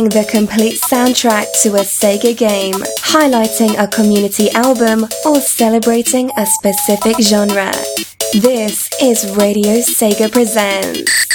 Playing the complete soundtrack to a Sega game, highlighting a community album, or celebrating a specific genre. This is Radio Sega Presents.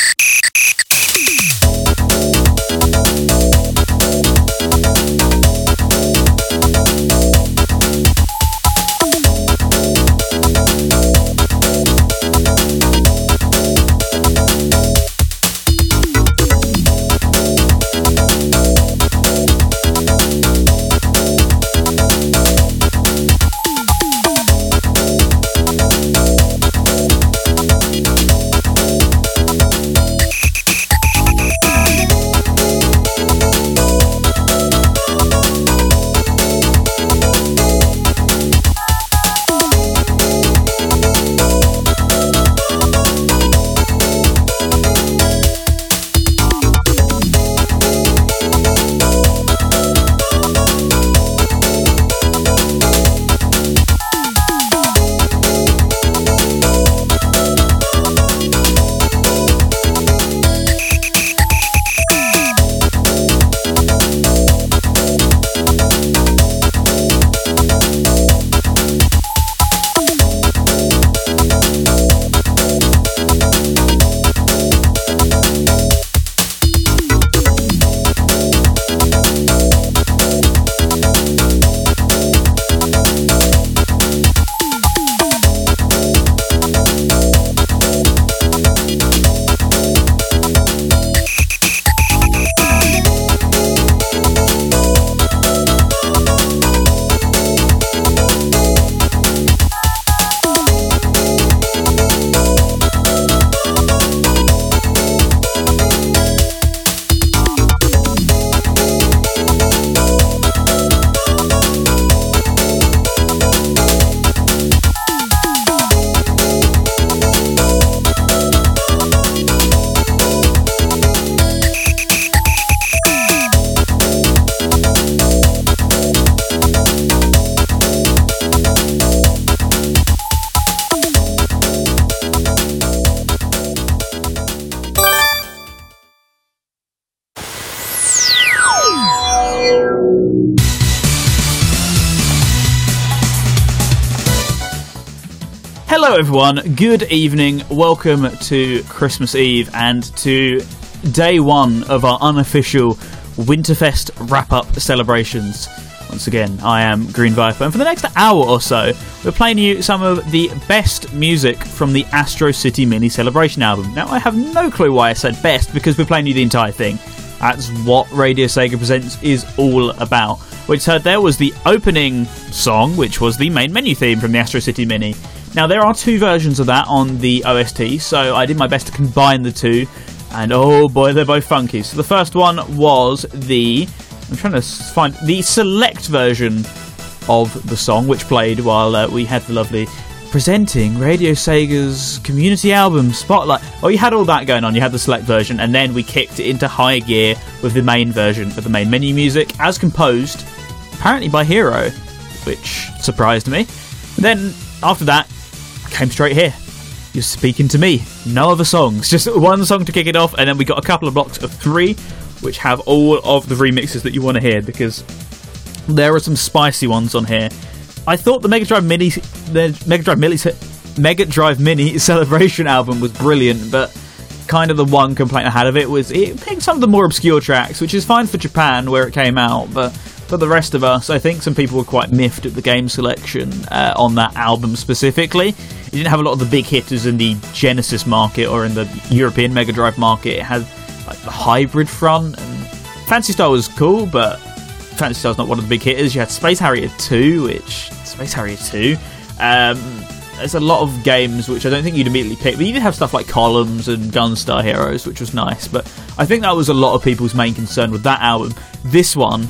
Everyone. Good evening. Welcome to Christmas Eve and to day one of our unofficial Winterfest wrap up celebrations. Once again, I am Green Viper, and for the next hour or so, we're playing you some of the best music from the Astro City Mini Celebration album. Now, I have no clue why I said best because we're playing you the entire thing. That's what Radio Sega Presents is all about. Which heard there was the opening song, which was the main menu theme from the Astro City Mini. Now, there are two versions of that on the OST, so I did my best to combine the two, and oh boy, they're both funky. So the first one was the. I'm trying to find the select version of the song, which played while uh, we had the lovely presenting Radio Sega's community album Spotlight. Oh, you had all that going on. You had the select version, and then we kicked it into high gear with the main version of the main menu music, as composed apparently by Hiro, which surprised me. Then after that, came straight here. You're speaking to me. No other songs, just one song to kick it off, and then we got a couple of blocks of three, which have all of the remixes that you want to hear because there are some spicy ones on here. I thought the Mega Drive Mini, the Mega Drive Mini, Mega Drive Mini Celebration album was brilliant, but kind of the one complaint I had of it was it picked some of the more obscure tracks, which is fine for Japan where it came out, but for the rest of us, I think some people were quite miffed at the game selection uh, on that album specifically. It didn't have a lot of the big hitters in the Genesis market or in the European Mega Drive market. It had like the hybrid front, and Phantasy Star was cool, but Phantasy Star's not one of the big hitters. You had Space Harrier 2, which Space Harrier 2. Um, there's a lot of games which I don't think you'd immediately pick, but you did have stuff like Columns and Gunstar Heroes, which was nice. But I think that was a lot of people's main concern with that album. This one,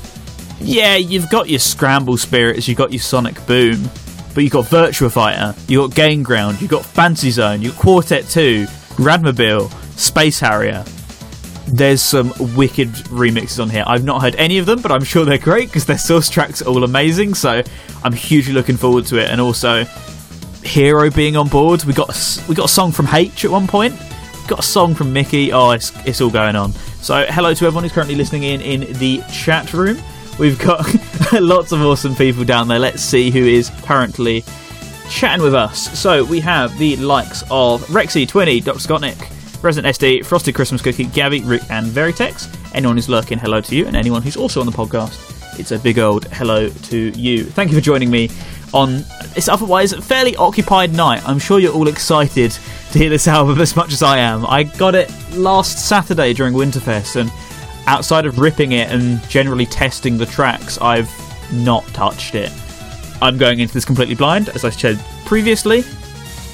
yeah, you've got your Scramble Spirits, you've got your Sonic Boom, but you've got Virtua Fighter, you've got Gain Ground, you've got Fantasy Zone, you've got Quartet 2, Radmobile, Space Harrier. There's some wicked remixes on here. I've not heard any of them, but I'm sure they're great because their source tracks are all amazing. So I'm hugely looking forward to it. And also, Hiro being on board. We got a, we got a song from H at one point. We got a song from Mickey. Oh, it's it's all going on. So, hello to everyone who's currently listening in in the chat room. We've got lots of awesome people down there. Let's see who is currently chatting with us. So, we have the likes of Rexy, Twinny, Dr. Scottnick, Resident SD, Frosted Christmas Cookie, Gabby, Rick, and Veritex. Anyone who's lurking, hello to you, and anyone who's also on the podcast, it's a big old hello to you. Thank you for joining me on this otherwise fairly occupied night. I'm sure you're all excited to hear this album as much as I am. I got it last Saturday during Winterfest, and outside of ripping it and generally testing the tracks, I've not touched it. I'm going into this completely blind, as I said previously.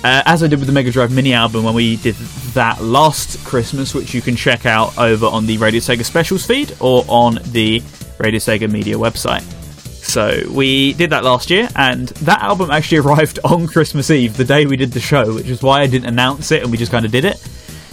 Uh, as I did with the Mega Drive mini album when we did that last Christmas, which you can check out over on the Radio Sega Specials feed or on the Radio Sega Media website. So we did that last year, and that album actually arrived on Christmas Eve, the day we did the show, which is why I didn't announce it and we just kind of did it.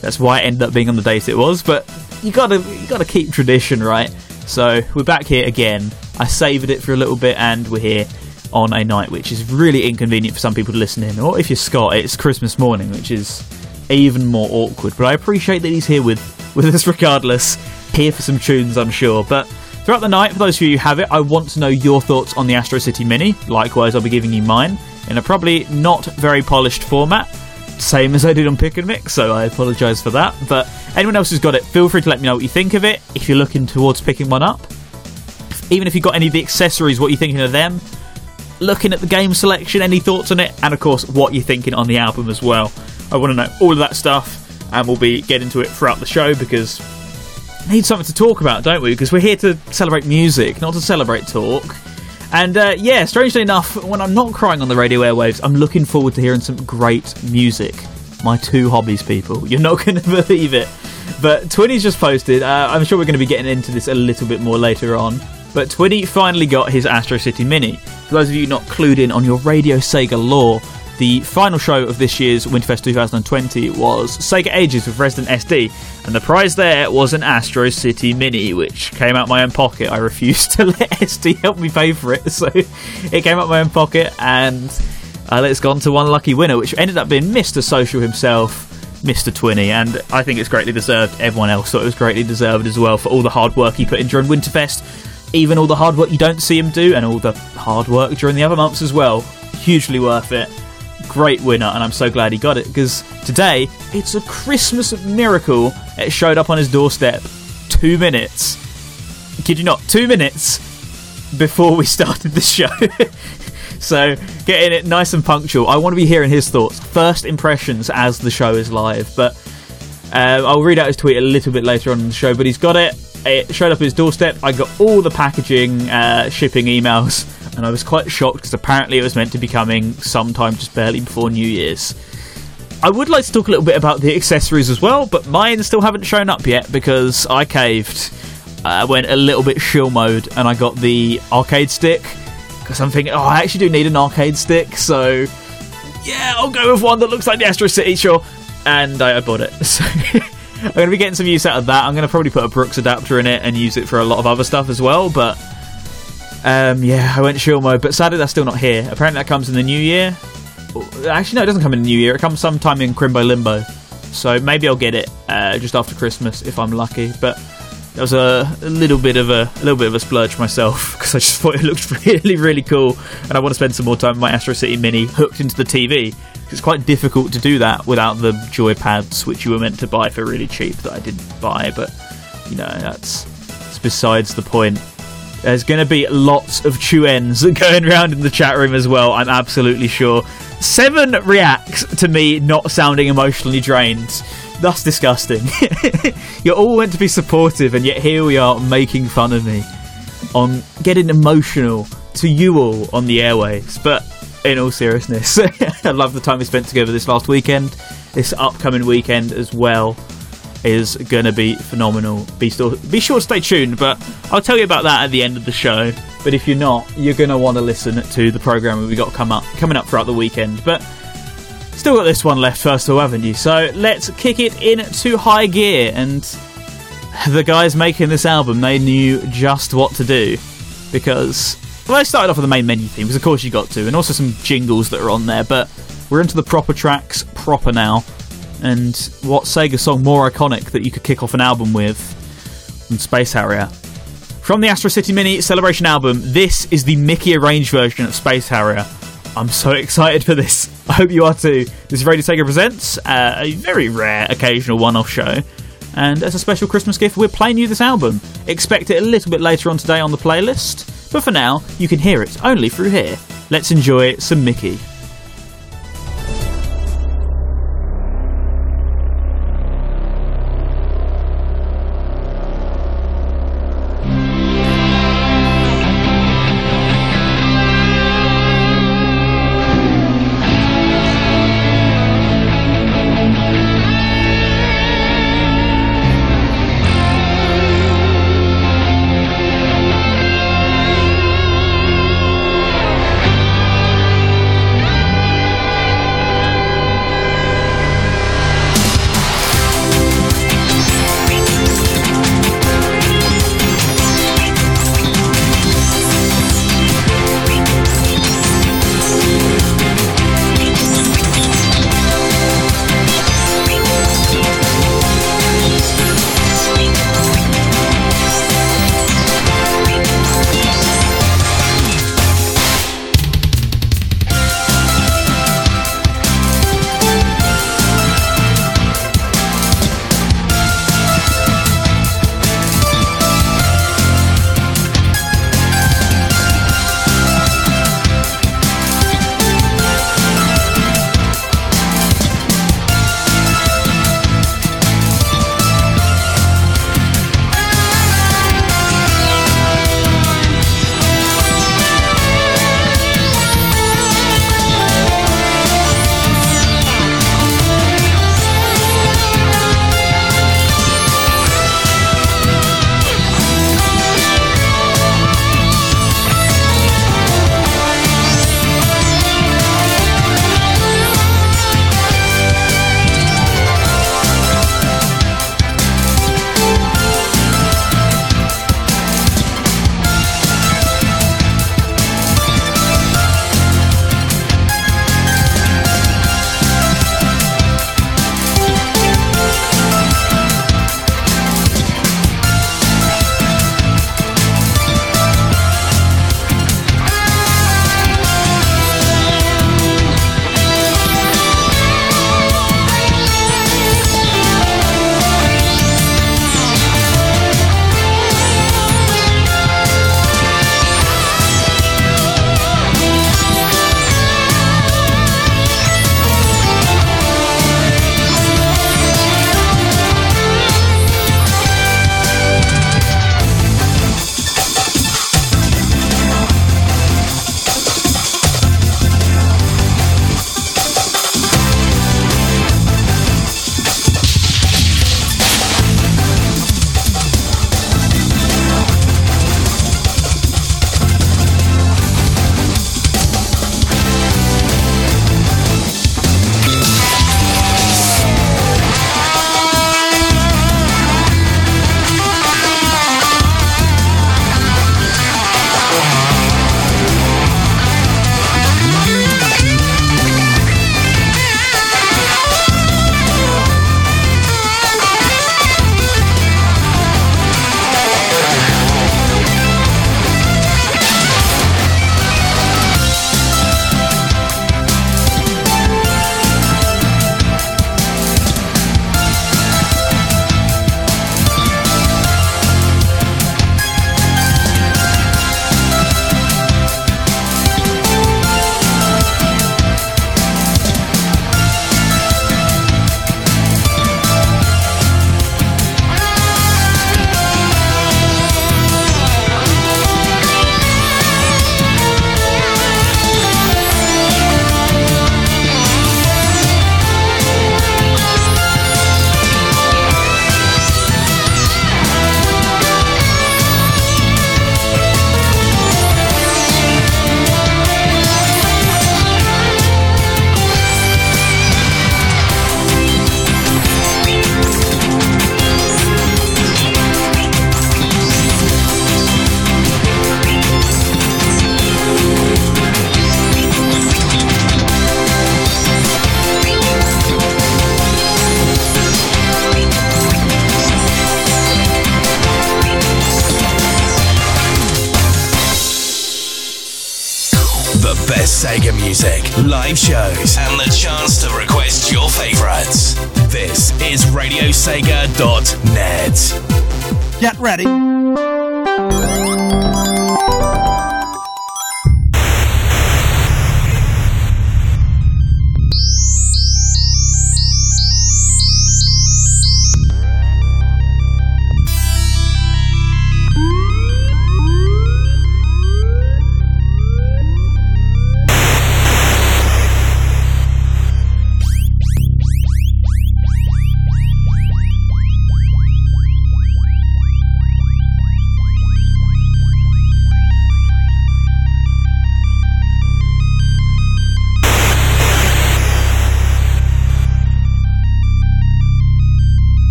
That's why it ended up being on the date it was. But you gotta you gotta keep tradition, right? So we're back here again. I savoured it for a little bit, and we're here on a night which is really inconvenient for some people to listen in. Or if you're Scott, it's Christmas morning, which is even more awkward. But I appreciate that he's here with with us regardless. Here for some tunes, I'm sure. But Throughout the night, for those of you who have it, I want to know your thoughts on the Astro City Mini. Likewise, I'll be giving you mine in a probably not very polished format, same as I did on Pick and Mix, so I apologise for that. But anyone else who's got it, feel free to let me know what you think of it if you're looking towards picking one up. Even if you've got any of the accessories, what you're thinking of them. Looking at the game selection, any thoughts on it, and of course, what you're thinking on the album as well. I want to know all of that stuff, and we'll be getting to it throughout the show because need something to talk about, don't we? Because we're here to celebrate music, not to celebrate talk. And uh, yeah, strangely enough, when I'm not crying on the radio airwaves, I'm looking forward to hearing some great music. My two hobbies, people. You're not going to believe it. But Twinny's just posted. Uh, I'm sure we're going to be getting into this a little bit more later on. But Twinny finally got his Astro City Mini. For those of you not clued in on your Radio Sega lore, the final show of this year's Winterfest 2020 was Sega Ages with Resident SD, and the prize there was an Astro City Mini, which came out my own pocket. I refused to let SD help me pay for it, so it came out my own pocket, and uh, it's gone to one lucky winner, which ended up being Mr. Social himself. Mr. Twinny, and I think it's greatly deserved. Everyone else thought it was greatly deserved as well for all the hard work he put in during Winterfest, even all the hard work you don't see him do, and all the hard work during the other months as well. Hugely worth it great winner, and I'm so glad he got it because today it's a Christmas miracle. It showed up on his doorstep two minutes. Kid you not, two minutes before we started the show. so getting it nice and punctual. I want to be hearing his thoughts, first impressions as the show is live. But um, I'll read out his tweet a little bit later on in the show. But he's got it. It showed up his doorstep. I got all the packaging, uh, shipping emails and I was quite shocked because apparently it was meant to be coming sometime just barely before New Year's. I would like to talk a little bit about the accessories as well, but mine still haven't shown up yet because I caved. I went a little bit shill mode and I got the arcade stick because I'm thinking, oh, I actually do need an arcade stick, so yeah, I'll go with one that looks like the Astro City, sure. And I, I bought it. So I'm going to be getting some use out of that. I'm going to probably put a Brooks adapter in it and use it for a lot of other stuff as well, but um, yeah, I went shill mode, but sadly that's still not here. Apparently that comes in the new year. Actually, no, it doesn't come in the new year. It comes sometime in Crimbo Limbo. So maybe I'll get it uh, just after Christmas if I'm lucky. But that was a, a, little bit of a, a, little bit of a splurge myself because I just thought it looked really really cool, and I want to spend some more time with my Astro City Mini hooked into the TV. It's quite difficult to do that without the Joypads, which you were meant to buy for really cheap that I didn't buy. But you know that's besides the point. There's going to be lots of chew ends going around in the chat room as well, I'm absolutely sure. Seven reacts to me not sounding emotionally drained. That's disgusting. You're all meant to be supportive, and yet here we are making fun of me on getting emotional to you all on the airwaves. But in all seriousness, I love the time we spent together this last weekend, this upcoming weekend as well is going to be phenomenal. Be still, be sure to stay tuned, but I'll tell you about that at the end of the show. But if you're not, you're going to want to listen to the program we got come up coming up throughout the weekend. But still got this one left first of all, haven't you? So let's kick it into high gear. And the guys making this album, they knew just what to do because well, they started off with the main menu theme, because of course you got to, and also some jingles that are on there. But we're into the proper tracks proper now and what Sega song more iconic that you could kick off an album with and Space Harrier. From the Astro City Mini Celebration album, this is the Mickey arranged version of Space Harrier. I'm so excited for this. I hope you are too. This is Radio Sega Presents, uh, a very rare occasional one off show. And as a special Christmas gift, we're playing you this album. Expect it a little bit later on today on the playlist, but for now, you can hear it only through here. Let's enjoy some Mickey.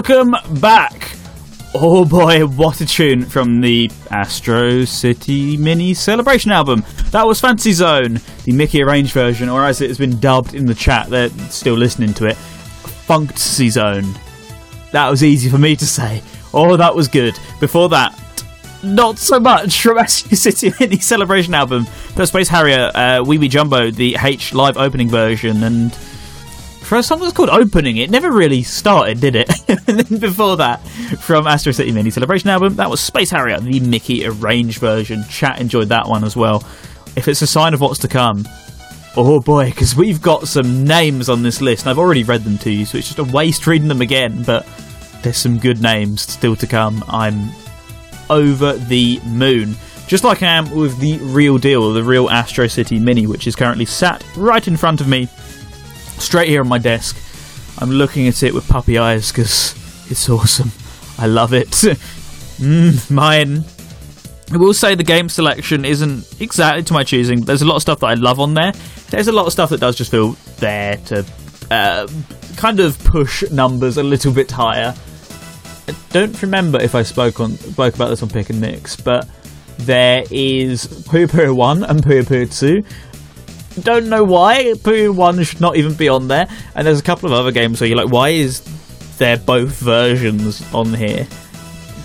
Welcome back. Oh boy, what a tune from the Astro City Mini Celebration album. That was Fantasy Zone, the Mickey arranged version, or as it has been dubbed in the chat, they're still listening to it, Fantasy Zone. That was easy for me to say. Oh, that was good. Before that, not so much from Astro City Mini Celebration album. The Space Harrier, uh, Wee Wee Jumbo, the H live opening version, and a song that's called Opening, it never really started, did it? and then before that, from Astro City Mini Celebration album, that was Space Harrier, the Mickey arranged version. Chat enjoyed that one as well. If it's a sign of what's to come, oh boy, because we've got some names on this list, and I've already read them to you, so it's just a waste reading them again, but there's some good names still to come. I'm over the moon. Just like I am with the real deal, the real Astro City Mini, which is currently sat right in front of me straight here on my desk. I'm looking at it with puppy eyes because it's awesome. I love it. mm, mine. I will say the game selection isn't exactly to my choosing. There's a lot of stuff that I love on there. There's a lot of stuff that does just feel there to uh, kind of push numbers a little bit higher. I don't remember if I spoke on spoke about this on Pick and Mix, but there is Puyo Puyo 1 and Puyo Puyo 2 don't know why Puyo 1 should not even be on there. And there's a couple of other games where you're like, why is there both versions on here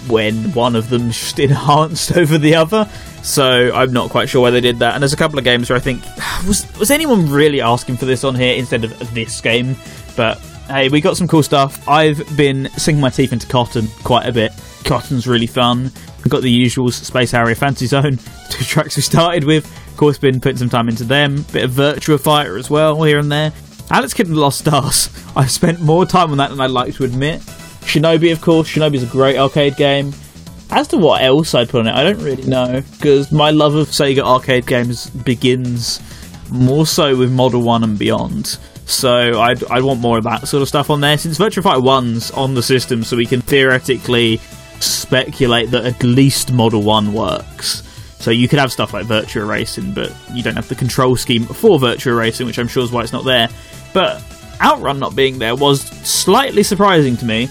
when one of them's just enhanced over the other? So I'm not quite sure why they did that. And there's a couple of games where I think was was anyone really asking for this on here instead of this game? But hey, we got some cool stuff. I've been sinking my teeth into Cotton quite a bit. Cotton's really fun. We've got the usuals Space Harrier Fantasy Zone, two tracks we started with. Course, been putting some time into them. Bit of Virtua Fighter as well, here and there. Alex Kidd and Lost Stars. I've spent more time on that than I'd like to admit. Shinobi, of course. Shinobi's a great arcade game. As to what else I'd put on it, I don't really know. Because my love of Sega arcade games begins more so with Model 1 and beyond. So I'd, I'd want more of that sort of stuff on there. Since Virtua Fighter 1's on the system, so we can theoretically speculate that at least Model 1 works. So you could have stuff like Virtua Racing, but you don't have the control scheme for Virtua Racing, which I'm sure is why it's not there. But Outrun not being there was slightly surprising to me,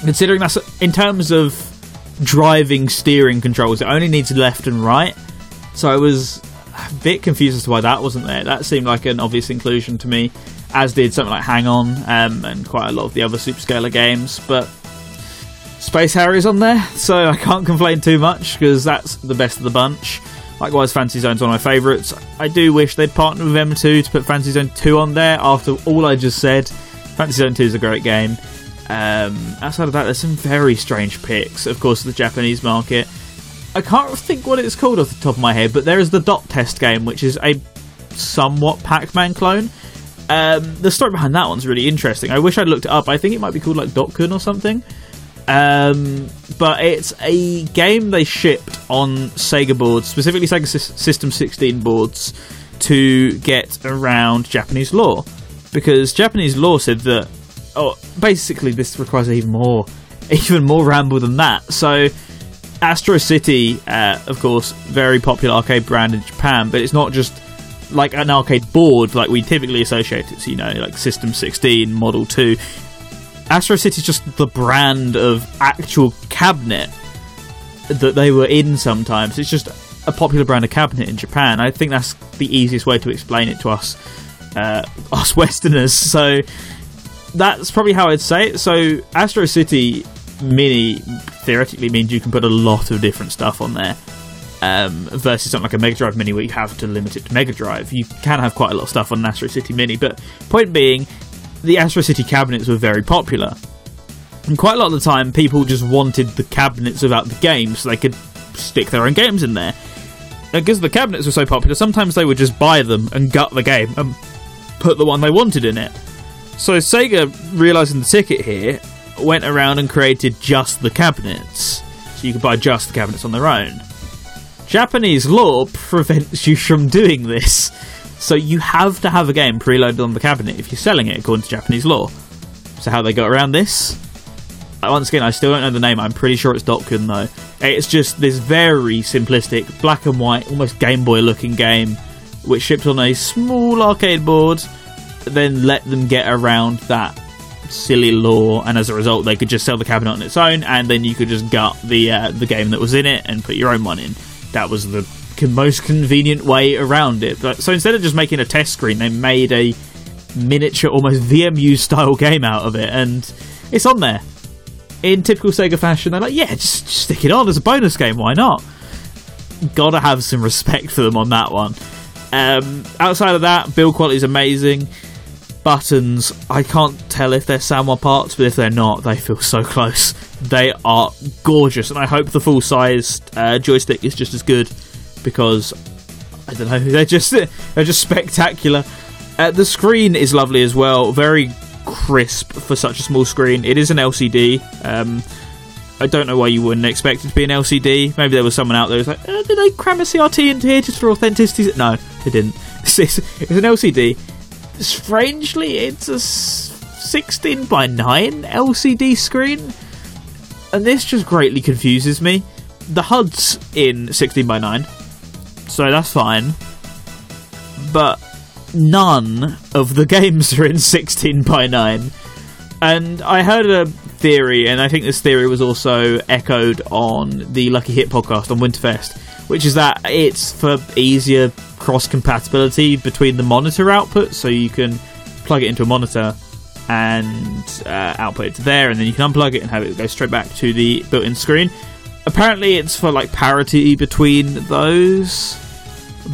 considering that's in terms of driving steering controls, it only needs left and right. So I was a bit confused as to why that wasn't there. That seemed like an obvious inclusion to me, as did something like Hang On um, and quite a lot of the other Super Scaler games. But Space Harrier's on there, so I can't complain too much because that's the best of the bunch. Likewise, Fantasy Zone's one of my favourites. I do wish they'd partnered with M2 to put Fantasy Zone 2 on there after all I just said. Fantasy Zone 2 is a great game. Um, outside of that, there's some very strange picks. Of course, the Japanese market. I can't think what it's called off the top of my head, but there is the Dot Test game, which is a somewhat Pac Man clone. Um, the story behind that one's really interesting. I wish I'd looked it up. I think it might be called like Dotkun or something. Um, but it's a game they shipped on Sega boards, specifically Sega System 16 boards, to get around Japanese law. Because Japanese law said that, oh, basically this requires even more, even more ramble than that. So, Astro City, uh, of course, very popular arcade brand in Japan, but it's not just like an arcade board like we typically associate it. So, you know, like System 16, Model 2. Astro City is just the brand of actual cabinet that they were in sometimes. It's just a popular brand of cabinet in Japan. I think that's the easiest way to explain it to us, uh, us Westerners. So that's probably how I'd say it. So Astro City Mini theoretically means you can put a lot of different stuff on there. Um, versus something like a Mega Drive Mini where you have to limit it to Mega Drive. You can have quite a lot of stuff on Astro City Mini, but point being, the Astro City cabinets were very popular. And quite a lot of the time, people just wanted the cabinets without the games so they could stick their own games in there. And because the cabinets were so popular, sometimes they would just buy them and gut the game and put the one they wanted in it. So Sega, realising the ticket here, went around and created just the cabinets. So you could buy just the cabinets on their own. Japanese law prevents you from doing this. So you have to have a game preloaded on the cabinet if you're selling it according to Japanese law. So how they got around this? Uh, once again, I still don't know the name. I'm pretty sure it's Dotkun though. It's just this very simplistic black and white, almost Game Boy looking game, which shipped on a small arcade board. Then let them get around that silly law, and as a result, they could just sell the cabinet on its own, and then you could just gut the uh, the game that was in it and put your own one in. That was the most convenient way around it. But so instead of just making a test screen, they made a miniature, almost VMU style game out of it, and it's on there. In typical Sega fashion, they're like, yeah, just, just stick it on as a bonus game. Why not? Gotta have some respect for them on that one. Um, outside of that, build quality is amazing. Buttons, I can't tell if they're Sanwa parts, but if they're not, they feel so close. They are gorgeous, and I hope the full sized uh, joystick is just as good because I don't know, they're just they're just spectacular. Uh, the screen is lovely as well, very crisp for such a small screen. It is an LCD. Um, I don't know why you wouldn't expect it to be an LCD. Maybe there was someone out there who's like, uh, did they cram a CRT into here just for authenticity? No, they didn't. It's, it's, it's an LCD. Strangely, it's a 16 by 9 LCD screen, and this just greatly confuses me. The HUD's in 16 by 9, so that's fine. But none of the games are in 16 by 9. And I heard a theory, and I think this theory was also echoed on the Lucky Hit podcast on Winterfest, which is that it's for easier cross compatibility between the monitor outputs, so you can plug it into a monitor and uh, output it to there, and then you can unplug it and have it go straight back to the built in screen. Apparently, it's for like parity between those,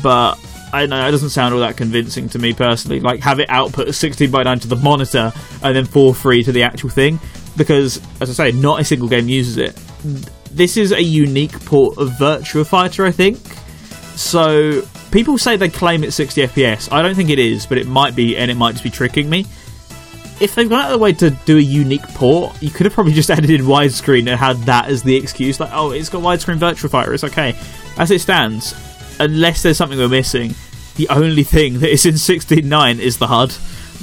but I know it doesn't sound all that convincing to me personally. Like have it output 16 by 9 to the monitor and then 4 free to the actual thing, because as I say, not a single game uses it. This is a unique port of Virtua Fighter, I think. So people say they claim it's 60 FPS. I don't think it is, but it might be, and it might just be tricking me. If they've gone out of the way to do a unique port, you could have probably just added in widescreen and had that as the excuse. Like, oh, it's got widescreen Virtua Fighter, it's okay. As it stands, unless there's something we're missing, the only thing that is in 16.9 is the HUD.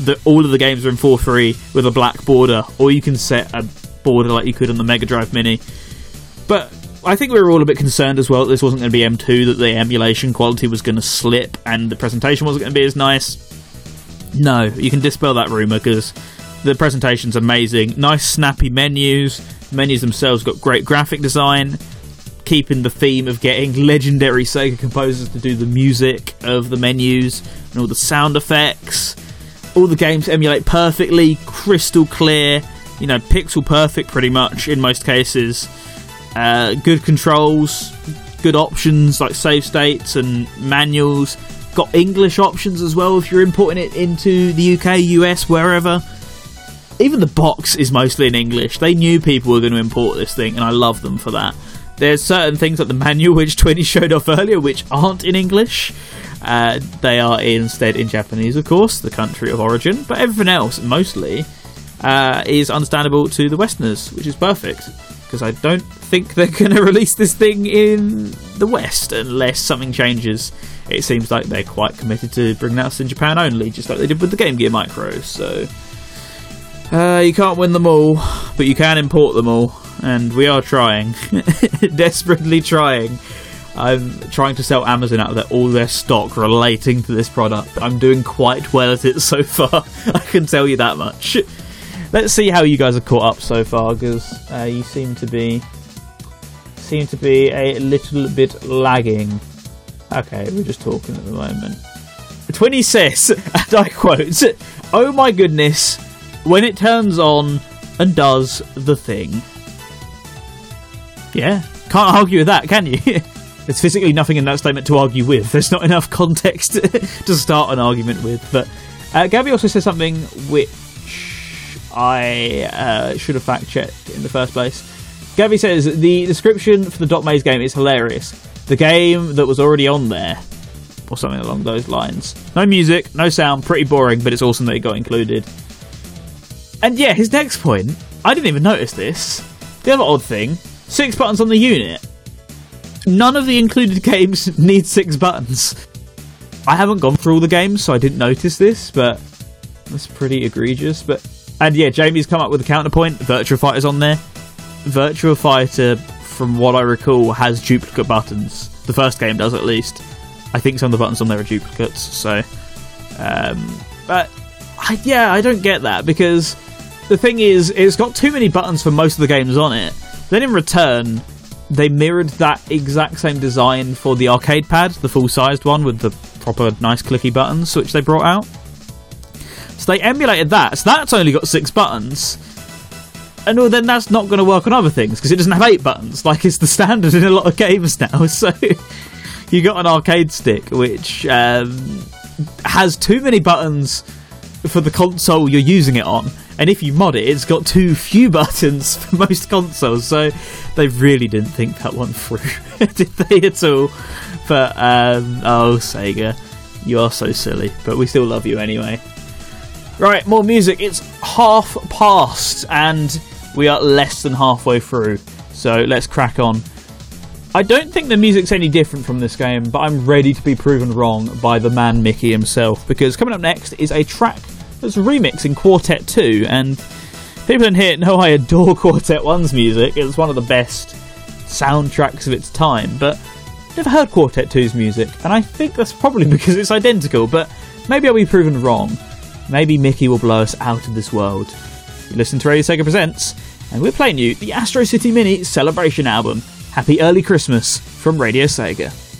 The, all of the games are in 4.3 with a black border, or you can set a border like you could on the Mega Drive Mini. But I think we were all a bit concerned as well that this wasn't going to be M2, that the emulation quality was going to slip and the presentation wasn't going to be as nice. No, you can dispel that rumour because the presentation's amazing. Nice, snappy menus. Menus themselves got great graphic design, keeping the theme of getting legendary Sega composers to do the music of the menus and all the sound effects. All the games emulate perfectly, crystal clear, you know, pixel perfect pretty much in most cases. Uh, good controls, good options like save states and manuals. Got English options as well if you're importing it into the UK, US, wherever. Even the box is mostly in English. They knew people were going to import this thing, and I love them for that. There's certain things like the manual, which Twinny showed off earlier, which aren't in English. Uh, they are instead in Japanese, of course, the country of origin. But everything else, mostly, uh, is understandable to the Westerners, which is perfect. Because I don't think they're going to release this thing in the West unless something changes. It seems like they're quite committed to bringing us in Japan only, just like they did with the Game Gear Micro. So uh, you can't win them all, but you can import them all, and we are trying, desperately trying. I'm trying to sell Amazon out of their, all their stock relating to this product. I'm doing quite well at it so far. I can tell you that much. Let's see how you guys are caught up so far, because uh, you seem to be seem to be a little bit lagging. Okay, we're just talking at the moment. Twinny says, and I quote, "Oh my goodness, when it turns on and does the thing." Yeah, can't argue with that, can you? There's physically nothing in that statement to argue with. There's not enough context to start an argument with. But uh, Gabby also says something which I uh, should have fact checked in the first place. Gabby says the description for the Dot Maze game is hilarious. The game that was already on there, or something along those lines. No music, no sound, pretty boring, but it's awesome that it got included. And yeah, his next point, I didn't even notice this. The other odd thing six buttons on the unit. None of the included games need six buttons. I haven't gone through all the games, so I didn't notice this, but that's pretty egregious. But and yeah, Jamie's come up with a counterpoint. Virtua Fighter's on there. Virtua Fighter, from what I recall, has duplicate buttons. The first game does at least. I think some of the buttons on there are duplicates. So, um, but I, yeah, I don't get that because the thing is, it's got too many buttons for most of the games on it. Then in return, they mirrored that exact same design for the arcade pad, the full sized one with the proper nice clicky buttons, which they brought out. So they emulated that. So that's only got six buttons. And well, then that's not going to work on other things because it doesn't have eight buttons, like it's the standard in a lot of games now. So you got an arcade stick which um, has too many buttons for the console you're using it on. And if you mod it, it's got too few buttons for most consoles. So they really didn't think that one through, did they at all? But um, oh, Sega, you are so silly. But we still love you anyway. Right, more music. It's half past, and we are less than halfway through. So let's crack on. I don't think the music's any different from this game, but I'm ready to be proven wrong by the man Mickey himself. Because coming up next is a track that's a remix in Quartet 2, and people in here know I adore Quartet 1's music. It's one of the best soundtracks of its time, but never heard Quartet 2's music, and I think that's probably because it's identical, but maybe I'll be proven wrong. Maybe Mickey will blow us out of this world. Listen to Radio Sega Presents, and we're playing you the Astro City Mini Celebration album. Happy early Christmas from Radio Sega.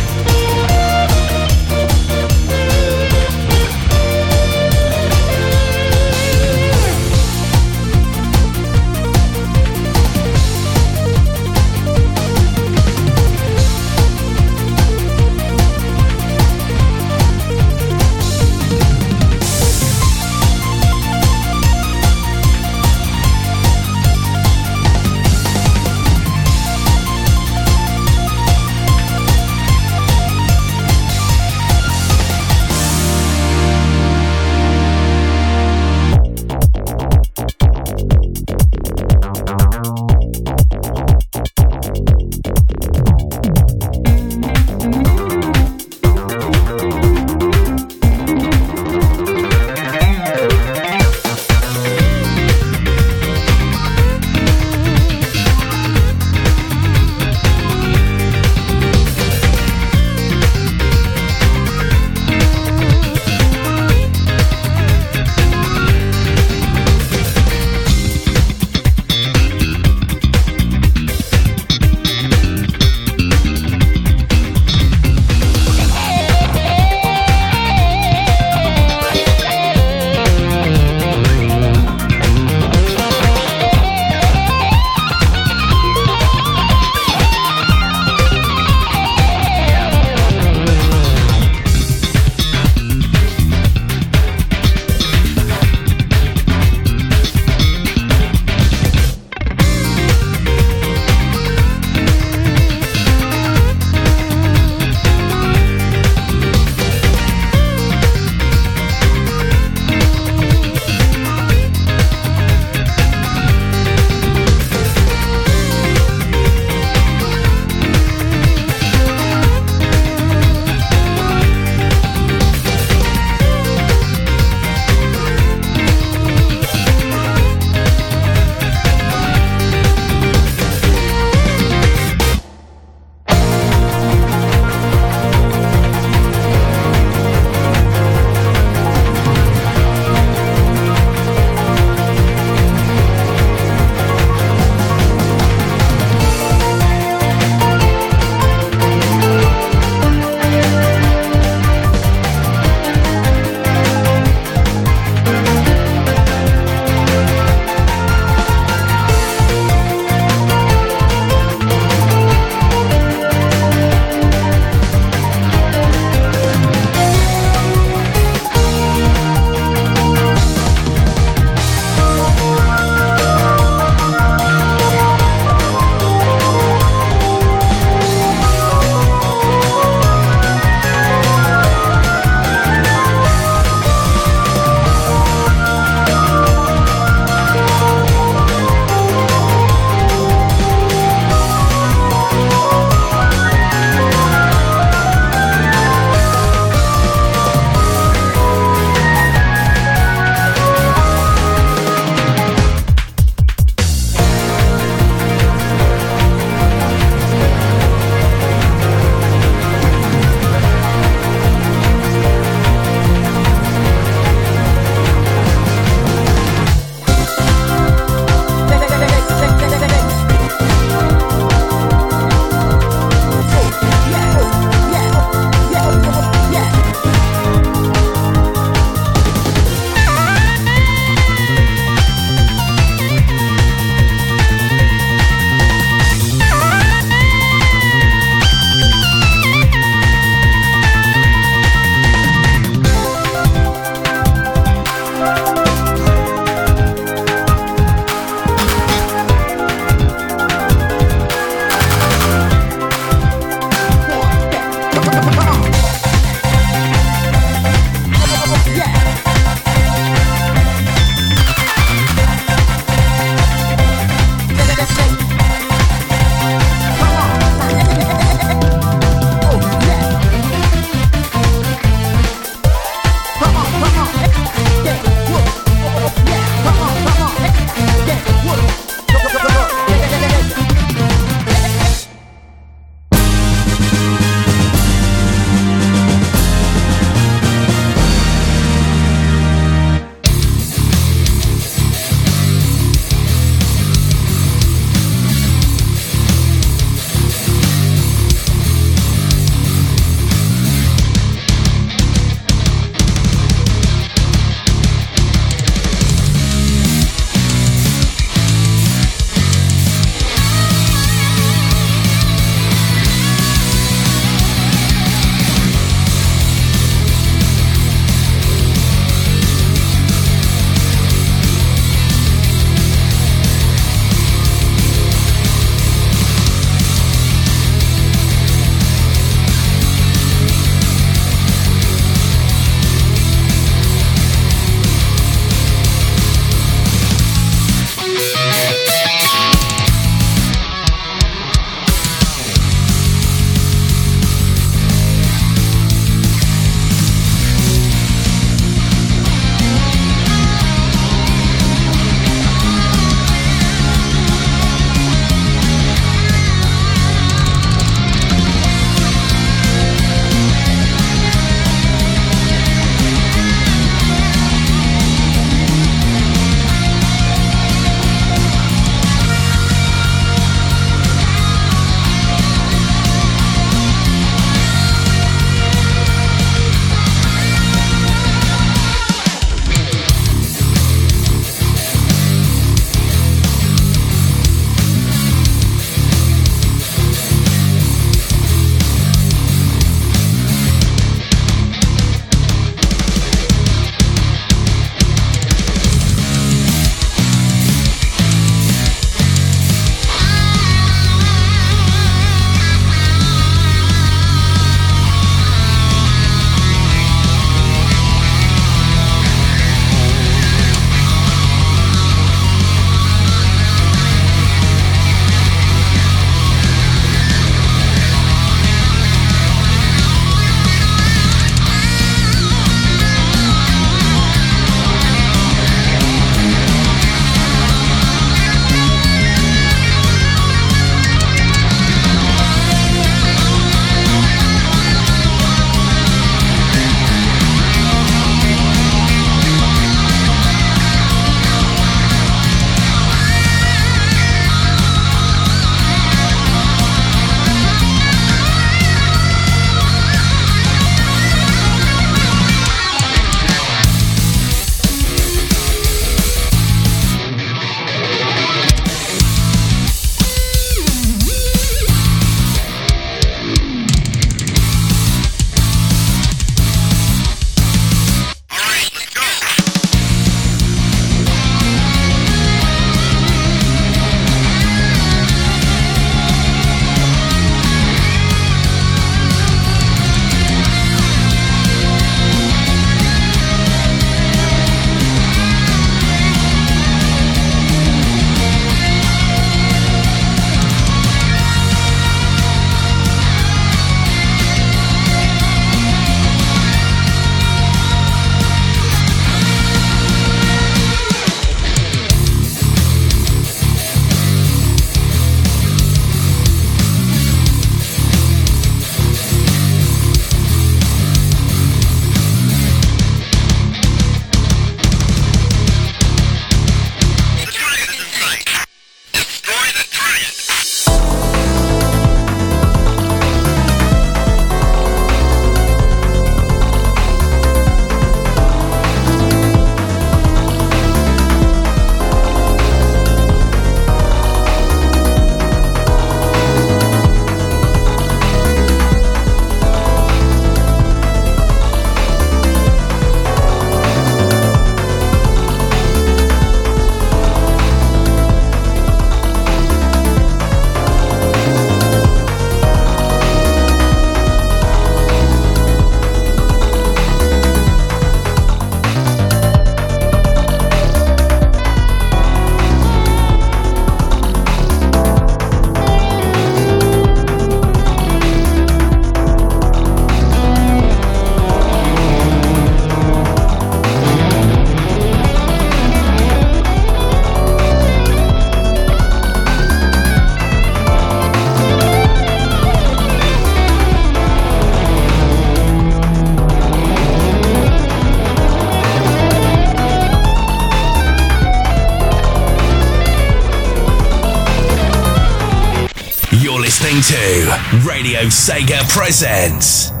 Radio Sega Presents.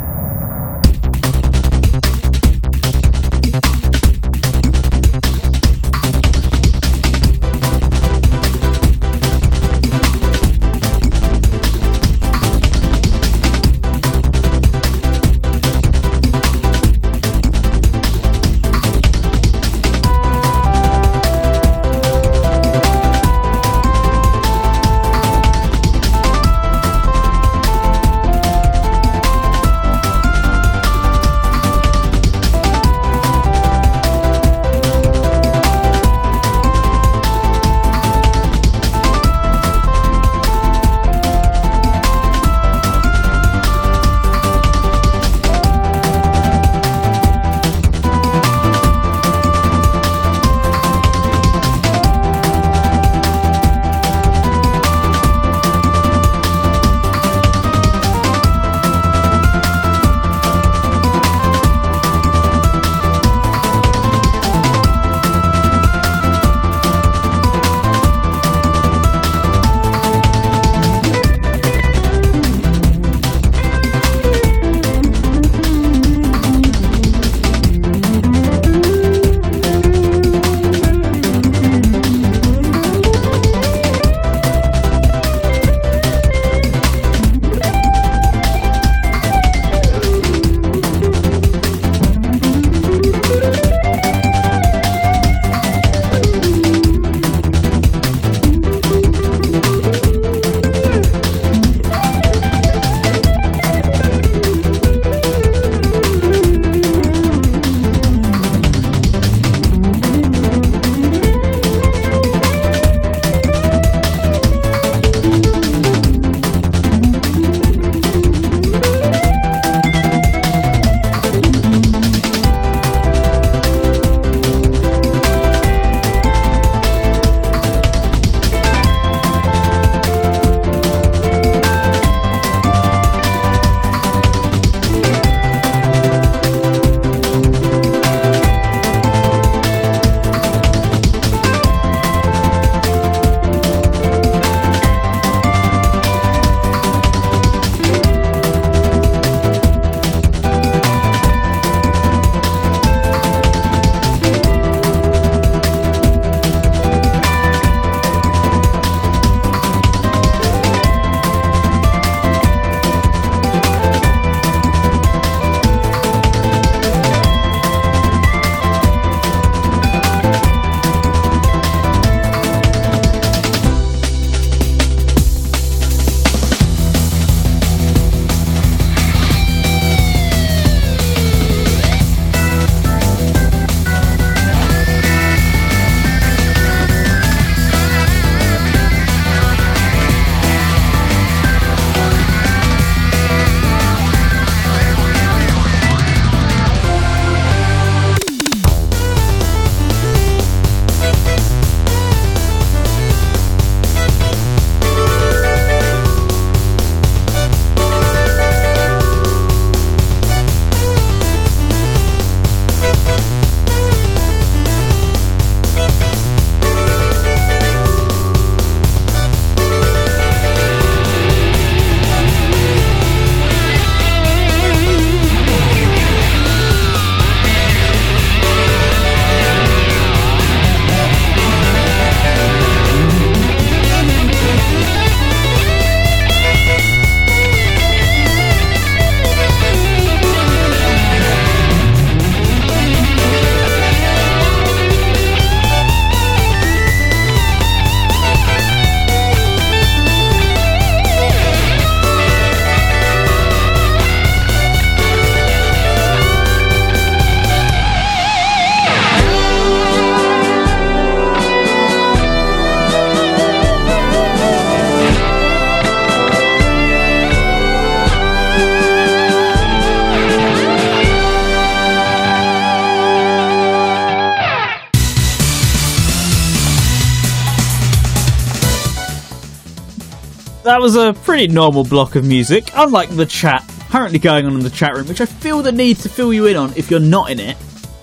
That was a pretty normal block of music, unlike the chat currently going on in the chat room, which I feel the need to fill you in on if you're not in it.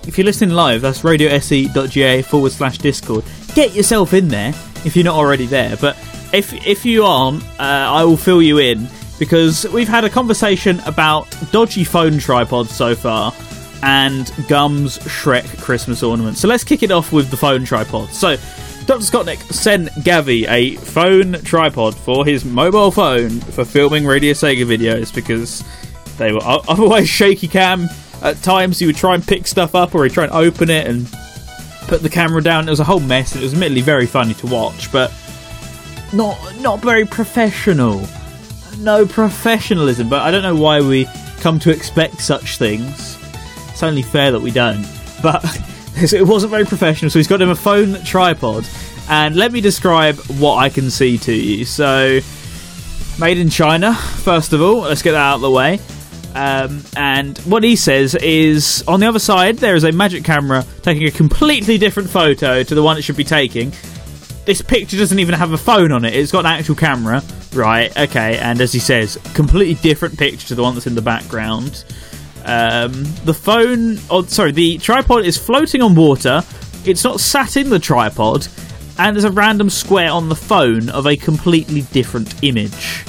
If you're listening live, that's radiose.ga forward slash discord. Get yourself in there if you're not already there. But if if you aren't, uh, I will fill you in. because we've had a conversation about dodgy phone tripods so far and Gum's Shrek Christmas ornament. So let's kick it off with the phone tripod. So Dr. Scottnik sent Gavi a phone tripod for his mobile phone for filming Radio Sega videos because they were otherwise shaky cam. At times, he would try and pick stuff up or he'd try and open it and put the camera down. It was a whole mess. It was admittedly very funny to watch, but not not very professional. No professionalism. But I don't know why we come to expect such things. It's only fair that we don't. But it wasn't very professional. So he's got him a phone tripod, and let me describe what I can see to you. So, made in China. First of all, let's get that out of the way. Um, and what he says is on the other side, there is a magic camera taking a completely different photo to the one it should be taking. This picture doesn't even have a phone on it, it's got an actual camera. Right, okay, and as he says, completely different picture to the one that's in the background. Um, the phone, oh, sorry, the tripod is floating on water. It's not sat in the tripod, and there's a random square on the phone of a completely different image.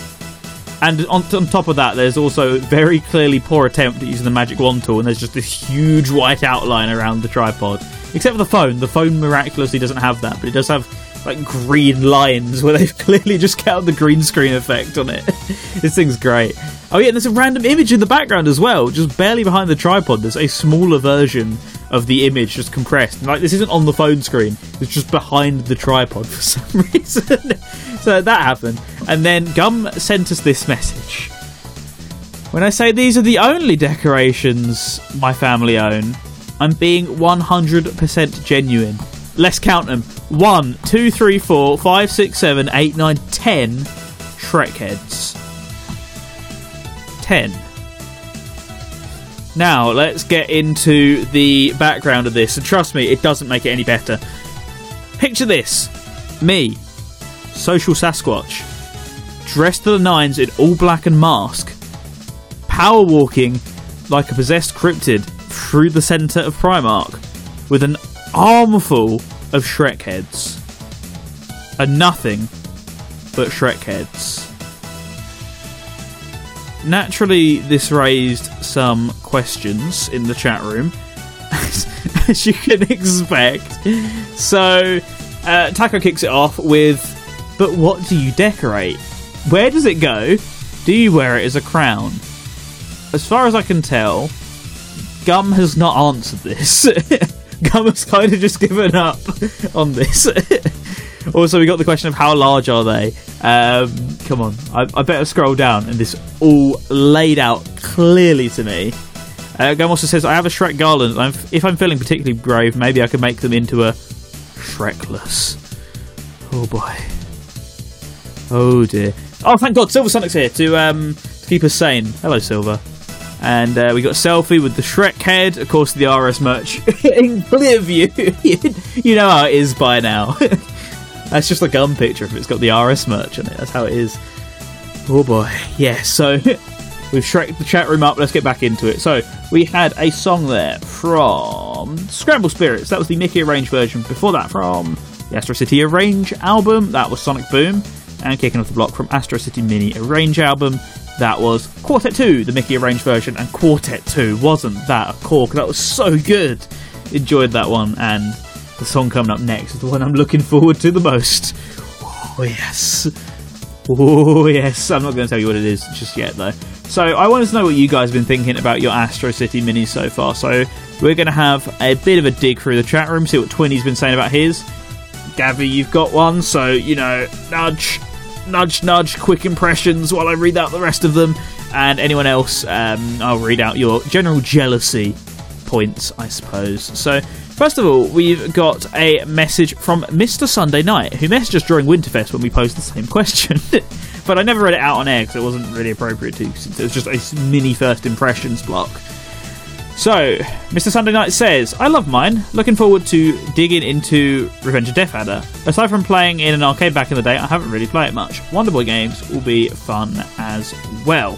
And on, on top of that, there's also very clearly poor attempt at using the magic wand tool, and there's just this huge white outline around the tripod. Except for the phone. The phone miraculously doesn't have that, but it does have like green lines where they've clearly just kept the green screen effect on it. this thing's great. Oh yeah, and there's a random image in the background as well, just barely behind the tripod. There's a smaller version of the image just compressed. Like this isn't on the phone screen; it's just behind the tripod for some reason. so that happened, and then Gum sent us this message. When I say these are the only decorations my family own, I'm being 100% genuine. Let's count them. 1, 2, 3, 4, 5, 6, 7, 8, 9, 10 Shrek heads. 10. Now, let's get into the background of this. And trust me, it doesn't make it any better. Picture this me, social Sasquatch, dressed to the nines in all black and mask, power walking like a possessed cryptid through the centre of Primark with an armful of Shrek heads. And nothing but Shrek heads. Naturally, this raised some questions in the chat room, as you can expect. So, uh, Taco kicks it off with, But what do you decorate? Where does it go? Do you wear it as a crown? As far as I can tell, Gum has not answered this. Gum has kind of just given up on this. also, we got the question of how large are they? Um, come on, I, I, better scroll down and this all laid out clearly to me. Uh, also says, I have a Shrek garland. I'm, if I'm feeling particularly brave, maybe I could make them into a Shrekless. Oh boy. Oh dear. Oh, thank God, Silver Sonic's here to, um, to keep us sane. Hello, Silver. And uh, we got selfie with the Shrek head, of course, the RS merch in clear view. you know how it is by now. That's just a Gum picture if it's got the RS merch on it. That's how it is. Oh boy. Yeah, so we've shreked the chat room up. Let's get back into it. So we had a song there from Scramble Spirits. That was the Mickey Arrange version. Before that, from the Astro City Arrange album. That was Sonic Boom. And kicking off the block from Astro City Mini Arrange album. That was Quartet 2, the Mickey arranged version, and Quartet 2 wasn't that a cork. That was so good. Enjoyed that one, and the song coming up next is the one I'm looking forward to the most. Oh, yes. Oh, yes. I'm not going to tell you what it is just yet, though. So, I wanted to know what you guys have been thinking about your Astro City minis so far. So, we're going to have a bit of a dig through the chat room, see what Twinny's been saying about his. Gavi, you've got one, so, you know, nudge, nudge, nudge, quick impressions while I read out the rest of them. And anyone else, um, I'll read out your general jealousy points, I suppose. So, first of all, we've got a message from Mr. Sunday Night, who messaged us during Winterfest when we posed the same question. but I never read it out on air because it wasn't really appropriate to, since it was just a mini first impressions block. So, Mr. Sunday Night says, I love mine. Looking forward to digging into Revenge of Death Adder. Aside from playing in an arcade back in the day, I haven't really played it much. Wonderboy games will be fun as well.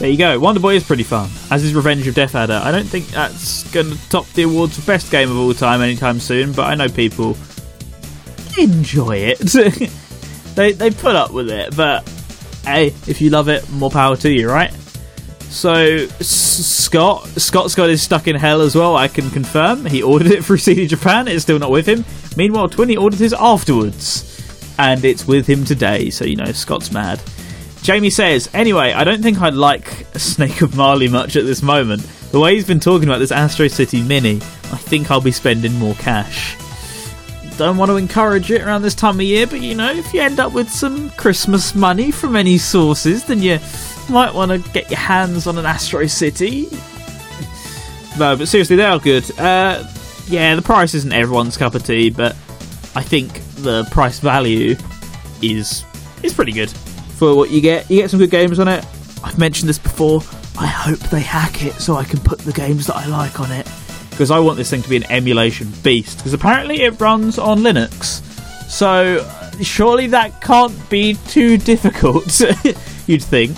There you go. Wonderboy is pretty fun, as is Revenge of Death Adder. I don't think that's going to top the awards for best game of all time anytime soon, but I know people enjoy it. they they put up with it, but hey, if you love it, more power to you, right? So S- Scott, Scott's got his stuck in hell as well. I can confirm he ordered it through CD Japan. It's still not with him. Meanwhile, Twinny ordered his afterwards, and it's with him today. So you know Scott's mad. Jamie says, anyway, I don't think I'd like Snake of Mali much at this moment. The way he's been talking about this Astro City Mini, I think I'll be spending more cash. Don't want to encourage it around this time of year, but you know, if you end up with some Christmas money from any sources, then you might want to get your hands on an Astro City. No, but seriously, they are good. Uh, yeah, the price isn't everyone's cup of tea, but I think the price value is is pretty good for what you get. You get some good games on it. I've mentioned this before. I hope they hack it so I can put the games that I like on it. Because I want this thing to be an emulation beast. Because apparently it runs on Linux. So surely that can't be too difficult, you'd think.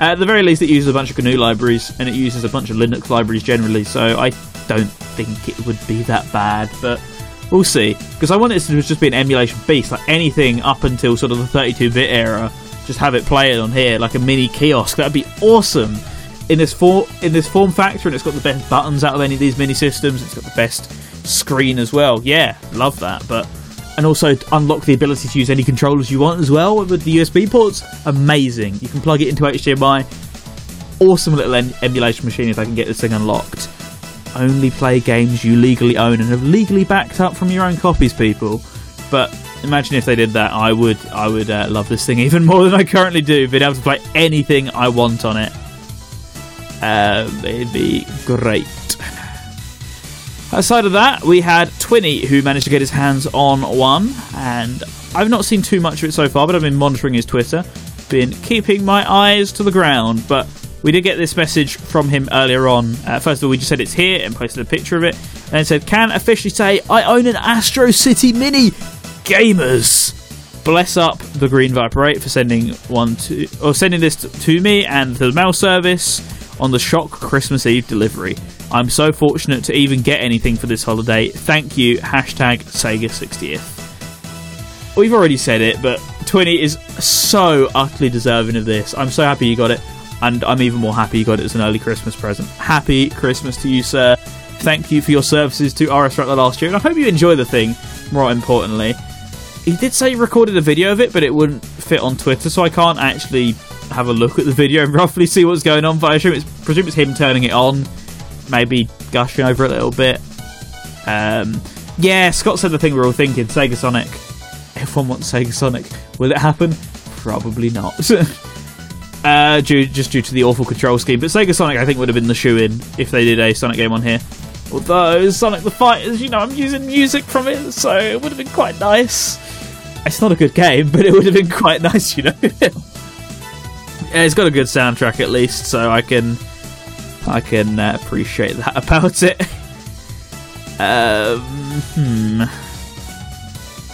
At the very least, it uses a bunch of GNU libraries and it uses a bunch of Linux libraries generally. So I don't think it would be that bad. But we'll see. Because I want it to just be an emulation beast. Like anything up until sort of the 32 bit era just have it play it on here like a mini kiosk. That'd be awesome in this form in this form factor, and it's got the best buttons out of any of these mini systems. It's got the best screen as well. Yeah, love that. But and also unlock the ability to use any controllers you want as well with the USB ports. Amazing. You can plug it into HDMI. Awesome little em- emulation machine if I can get this thing unlocked. Only play games you legally own and have legally backed up from your own copies, people. But imagine if they did that. I would, I would uh, love this thing even more than I currently do. Being able to play anything I want on it, uh, it'd be great. Aside of that, we had Twinny, who managed to get his hands on one, and I've not seen too much of it so far, but I've been monitoring his Twitter, been keeping my eyes to the ground. But we did get this message from him earlier on. Uh, first of all, we just said it's here and posted a picture of it, and it said, "Can officially say I own an Astro City Mini." Gamers, bless up the Green Viper 8 for sending one to or sending this to me and the mail service on the shock Christmas Eve delivery. I'm so fortunate to even get anything for this holiday. Thank you. Hashtag Sega 60th. We've already said it, but Twinny is so utterly deserving of this. I'm so happy you got it, and I'm even more happy you got it as an early Christmas present. Happy Christmas to you, sir. Thank you for your services to RS Rattler last year, and I hope you enjoy the thing, more importantly. He did say he recorded a video of it, but it wouldn't fit on Twitter, so I can't actually have a look at the video and roughly see what's going on. But I assume it's, presume it's him turning it on, maybe gushing over it a little bit. Um, yeah, Scott said the thing we're all thinking: Sega Sonic. Everyone wants Sega Sonic. Will it happen? Probably not. uh, due, just due to the awful control scheme. But Sega Sonic, I think, would have been the shoe in if they did a Sonic game on here. Although Sonic the Fighters, you know, I'm using music from it, so it would have been quite nice. It's not a good game, but it would have been quite nice, you know. yeah, it's got a good soundtrack at least, so I can I can uh, appreciate that about it. um, hmm.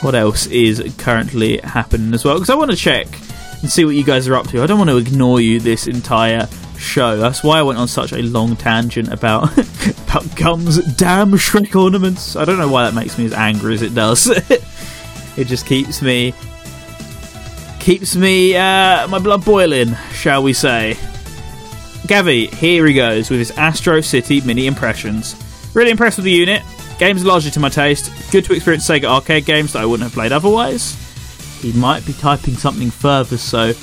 What else is currently happening as well? Because I want to check and see what you guys are up to. I don't want to ignore you this entire show. That's why I went on such a long tangent about about Gum's. Damn Shrek ornaments. I don't know why that makes me as angry as it does. it just keeps me keeps me uh, my blood boiling, shall we say? Gavi, here he goes with his Astro City mini impressions. Really impressed with the unit. Games largely to my taste. Good to experience Sega arcade games that I wouldn't have played otherwise. He might be typing something further, so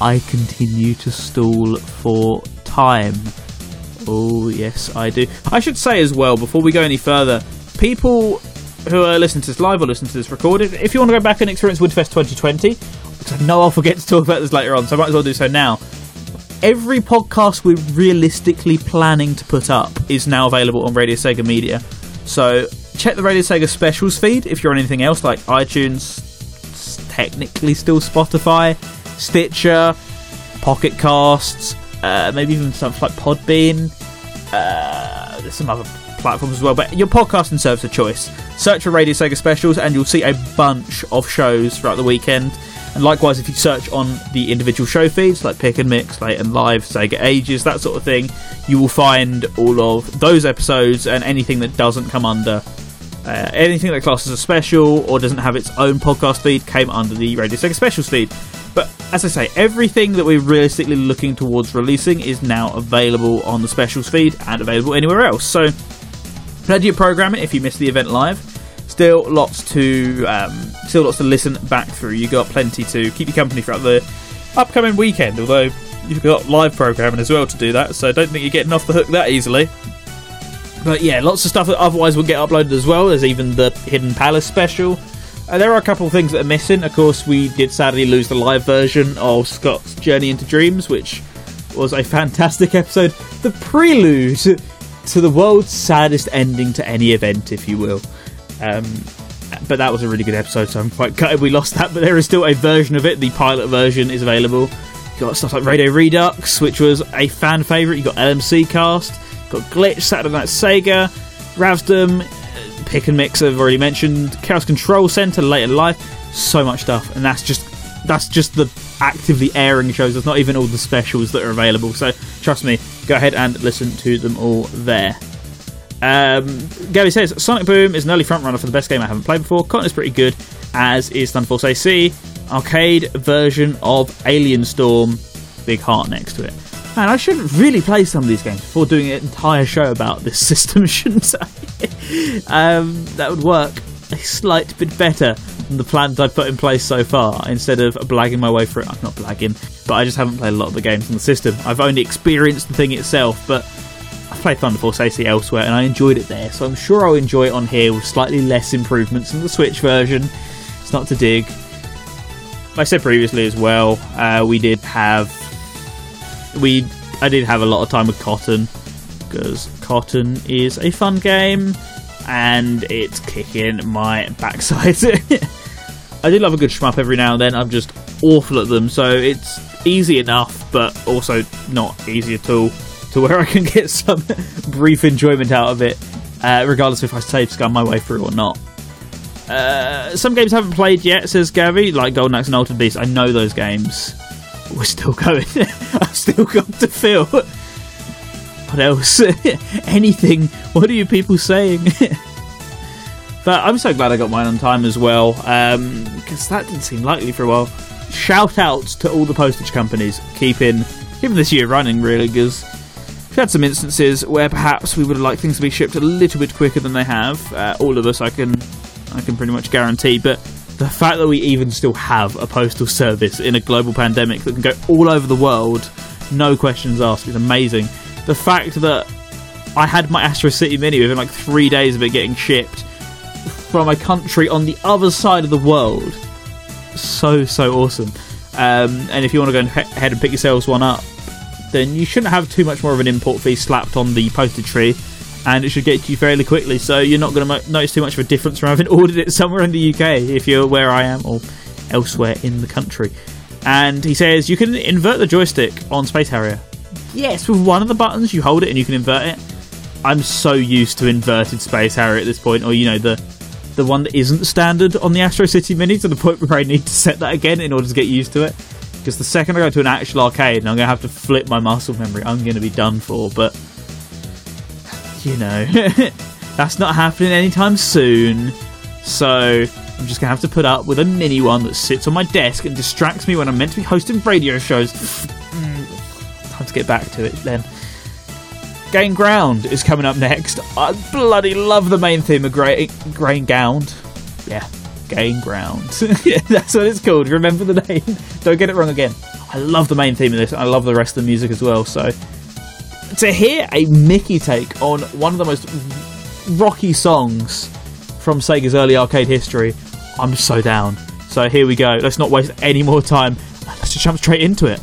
I continue to stall for time. Oh, yes, I do. I should say as well, before we go any further, people who are listening to this live or listening to this recorded, if you want to go back and experience Woodfest 2020, because I know I'll forget to talk about this later on, so I might as well do so now. Every podcast we're realistically planning to put up is now available on Radio Sega Media. So check the Radio Sega specials feed if you're on anything else like iTunes, technically still Spotify, Stitcher, Pocket Casts, uh, maybe even stuff like Podbean. Uh, there's some other platforms as well, but your podcasting service of choice. Search for Radio Sega specials, and you'll see a bunch of shows throughout the weekend. And likewise, if you search on the individual show feeds like Pick and Mix, Late and Live, Sega Ages, that sort of thing, you will find all of those episodes and anything that doesn't come under. Uh, anything that classes a special or doesn't have its own podcast feed came under the Radio Sega Specials feed. But as I say, everything that we're realistically looking towards releasing is now available on the specials feed and available anywhere else. So, plenty of programming if you missed the event live. Still lots to um, still lots to listen back through. You got plenty to keep you company throughout the upcoming weekend. Although you've got live programming as well to do that, so don't think you're getting off the hook that easily. But yeah, lots of stuff that otherwise would get uploaded as well. There's even the Hidden Palace special uh, there are a couple of things that are missing. Of course, we did sadly lose the live version of Scott's Journey into Dreams, which was a fantastic episode. The prelude to the world's saddest ending to any event, if you will. Um, but that was a really good episode, so I'm quite gutted we lost that. But there is still a version of it. The pilot version is available. You got stuff like Radio Redux, which was a fan favourite. You got LMC Cast, got Glitch, Saturday Night Sega, Ravsdom, Pick and Mix I've already mentioned, Chaos Control Center, Late and Live, so much stuff, and that's just that's just the actively airing shows. There's not even all the specials that are available. So trust me, go ahead and listen to them all there. Um, says Sonic Boom is an early frontrunner for the best game I haven't played before. Cotton is pretty good, as is Thunder Force AC, arcade version of Alien Storm, big heart next to it. Man, I should really play some of these games before doing an entire show about this system, shouldn't I? um, that would work a slight bit better than the plans I've put in place so far. Instead of blagging my way through it, I'm not blagging, but I just haven't played a lot of the games on the system. I've only experienced the thing itself, but I've played Thunder Force AC elsewhere and I enjoyed it there, so I'm sure I'll enjoy it on here with slightly less improvements than the Switch version. It's not to dig. I said previously as well, uh, we did have we I did have a lot of time with Cotton because Cotton is a fun game and it's kicking my backside. I do love a good shmup every now and then. I'm just awful at them, so it's easy enough, but also not easy at all to where I can get some brief enjoyment out of it, uh, regardless if I save scum my way through or not. Uh, some games I haven't played yet, says Gabby, like Golden Axe and Altered Beast. I know those games we're still going. I've still got to fill. What else? Anything? What are you people saying? but I'm so glad I got mine on time as well, because um, that didn't seem likely for a while. Shout outs to all the postage companies keeping keeping this year running, really, because we've had some instances where perhaps we would liked things to be shipped a little bit quicker than they have. Uh, all of us, I can, I can pretty much guarantee, but the fact that we even still have a postal service in a global pandemic that can go all over the world, no questions asked, is amazing. The fact that I had my Astro City Mini within like three days of it getting shipped from a country on the other side of the world, so so awesome. Um, and if you want to go ahead and pick yourselves one up, then you shouldn't have too much more of an import fee slapped on the postage fee and it should get to you fairly quickly. So you're not going to notice too much of a difference from having ordered it somewhere in the UK if you're where I am or elsewhere in the country. And he says you can invert the joystick on Space Harrier. Yes, with one of the buttons you hold it and you can invert it. I'm so used to inverted Space Harrier at this point, or you know the the one that isn't standard on the Astro City Mini to the point where I need to set that again in order to get used to it. Because the second I go to an actual arcade and I'm going to have to flip my muscle memory, I'm going to be done for. But you know, that's not happening anytime soon. So I'm just gonna have to put up with a mini one that sits on my desk and distracts me when I'm meant to be hosting radio shows. Hmm, time to get back to it then. Gain Ground is coming up next. I bloody love the main theme of Grain, Gound. Yeah, Gain Ground. that's what it's called. Remember the name. Don't get it wrong again. I love the main theme of this. I love the rest of the music as well. So to hear a Mickey take on one of the most rocky songs from Sega's early arcade history, I'm so down. So here we go. Let's not waste any more time. Let's just jump straight into it.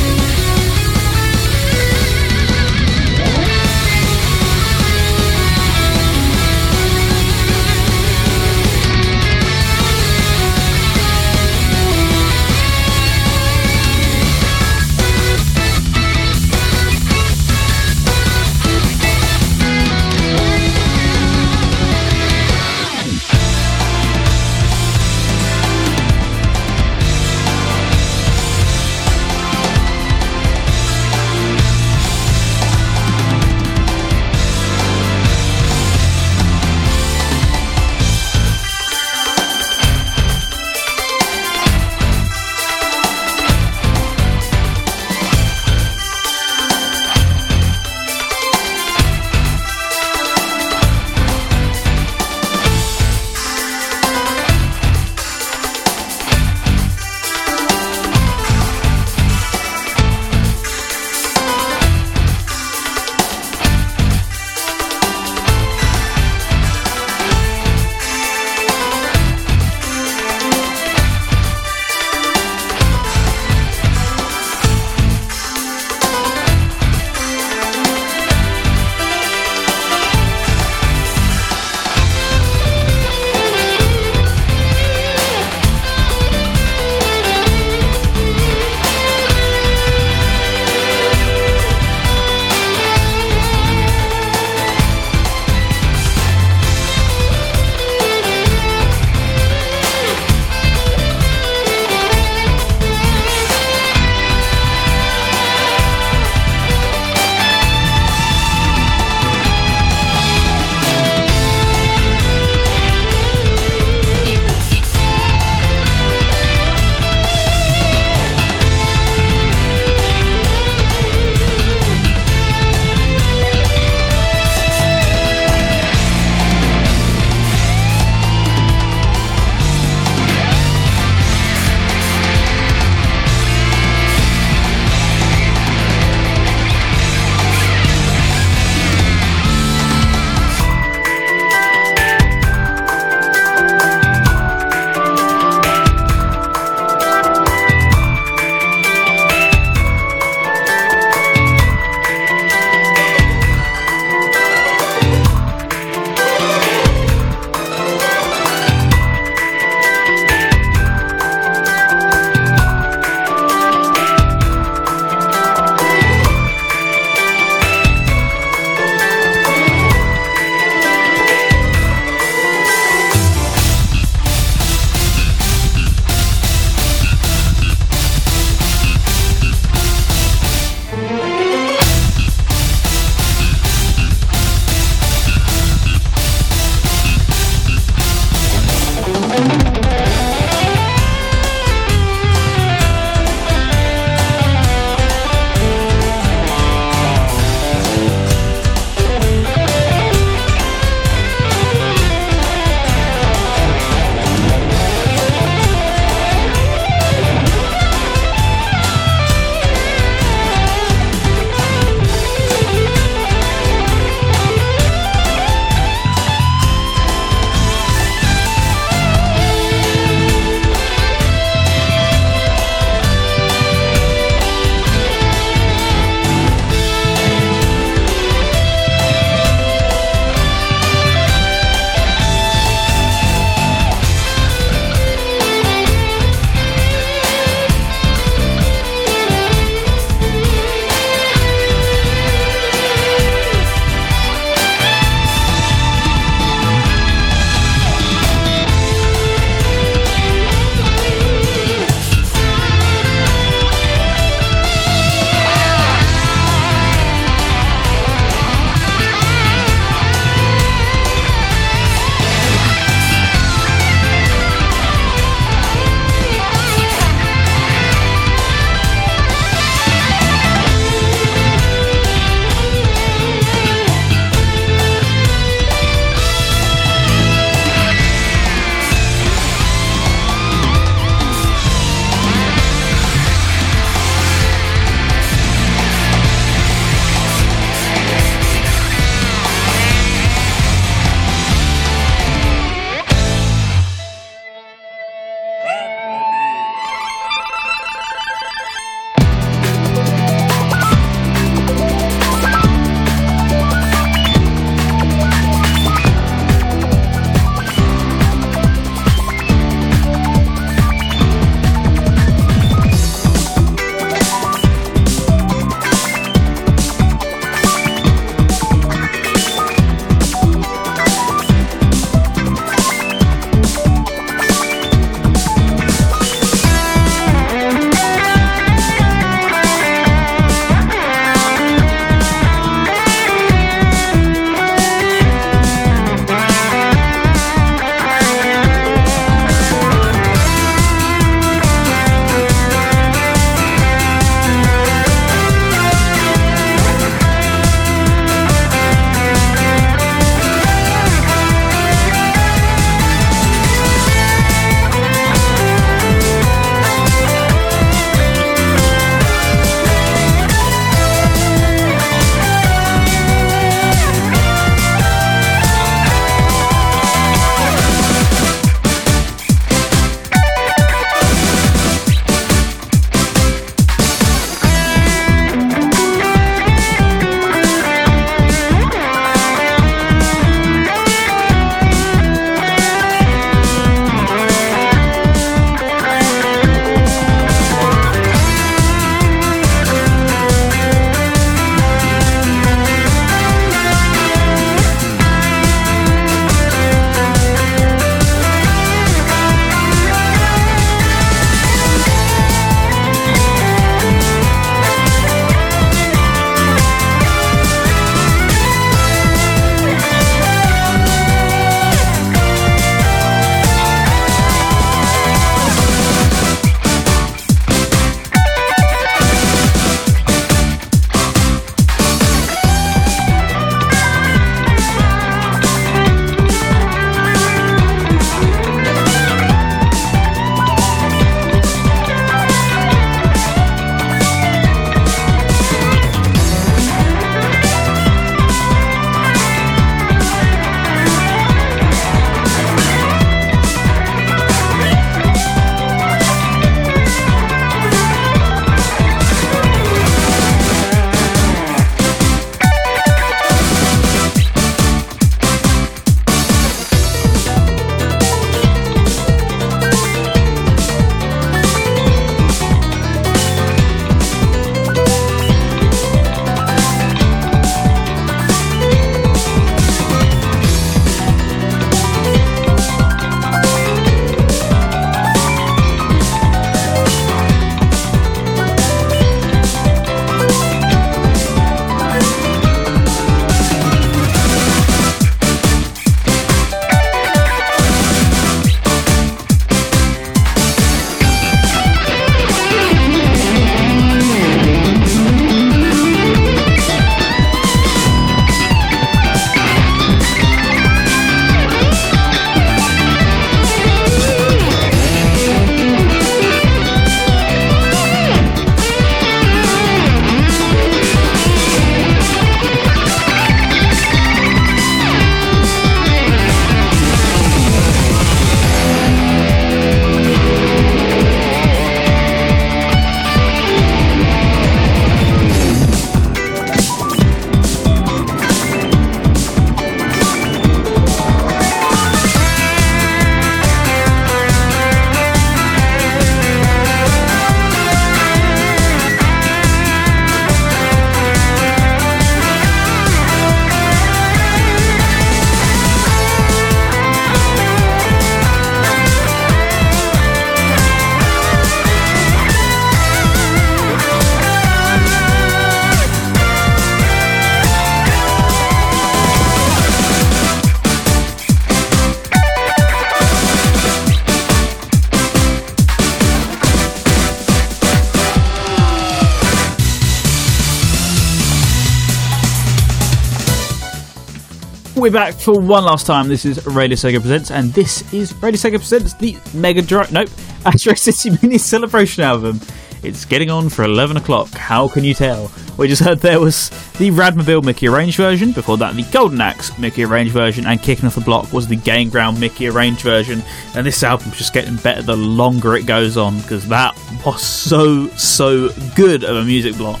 We're back for one last time. This is Radio Sega Presents, and this is Radio Sega Presents the Mega Drive. Nope, Astro City Mini Celebration album. It's getting on for 11 o'clock. How can you tell? We just heard there was the Rad Mobile Mickey Arranged version, before that, the Golden Axe Mickey Arranged version, and kicking off the block was the Game Ground Mickey Arranged version. And this album's just getting better the longer it goes on, because that was so, so good of a music block.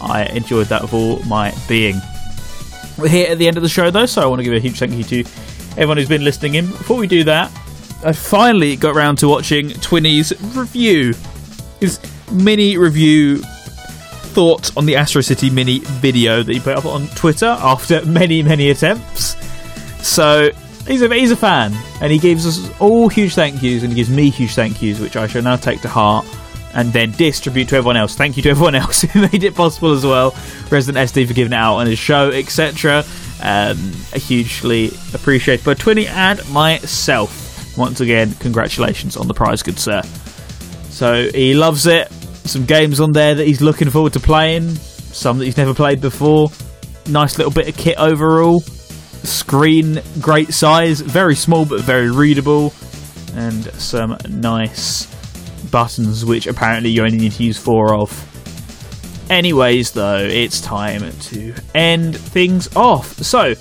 I enjoyed that with all my being. We're here at the end of the show, though, so I want to give a huge thank you to everyone who's been listening in. Before we do that, I finally got around to watching Twinny's review. His mini review thoughts on the Astro City mini video that he put up on Twitter after many, many attempts. So he's a, he's a fan, and he gives us all huge thank yous, and he gives me huge thank yous, which I shall now take to heart and then distribute to everyone else. Thank you to everyone else who made it possible as well. Resident SD for giving it out on his show, etc. Um, hugely appreciated by Twinny and myself. Once again, congratulations on the prize, good sir. So he loves it. Some games on there that he's looking forward to playing. Some that he's never played before. Nice little bit of kit overall. Screen, great size. Very small but very readable. And some nice buttons, which apparently you only need to use four of. Anyways, though, it's time to end things off. So,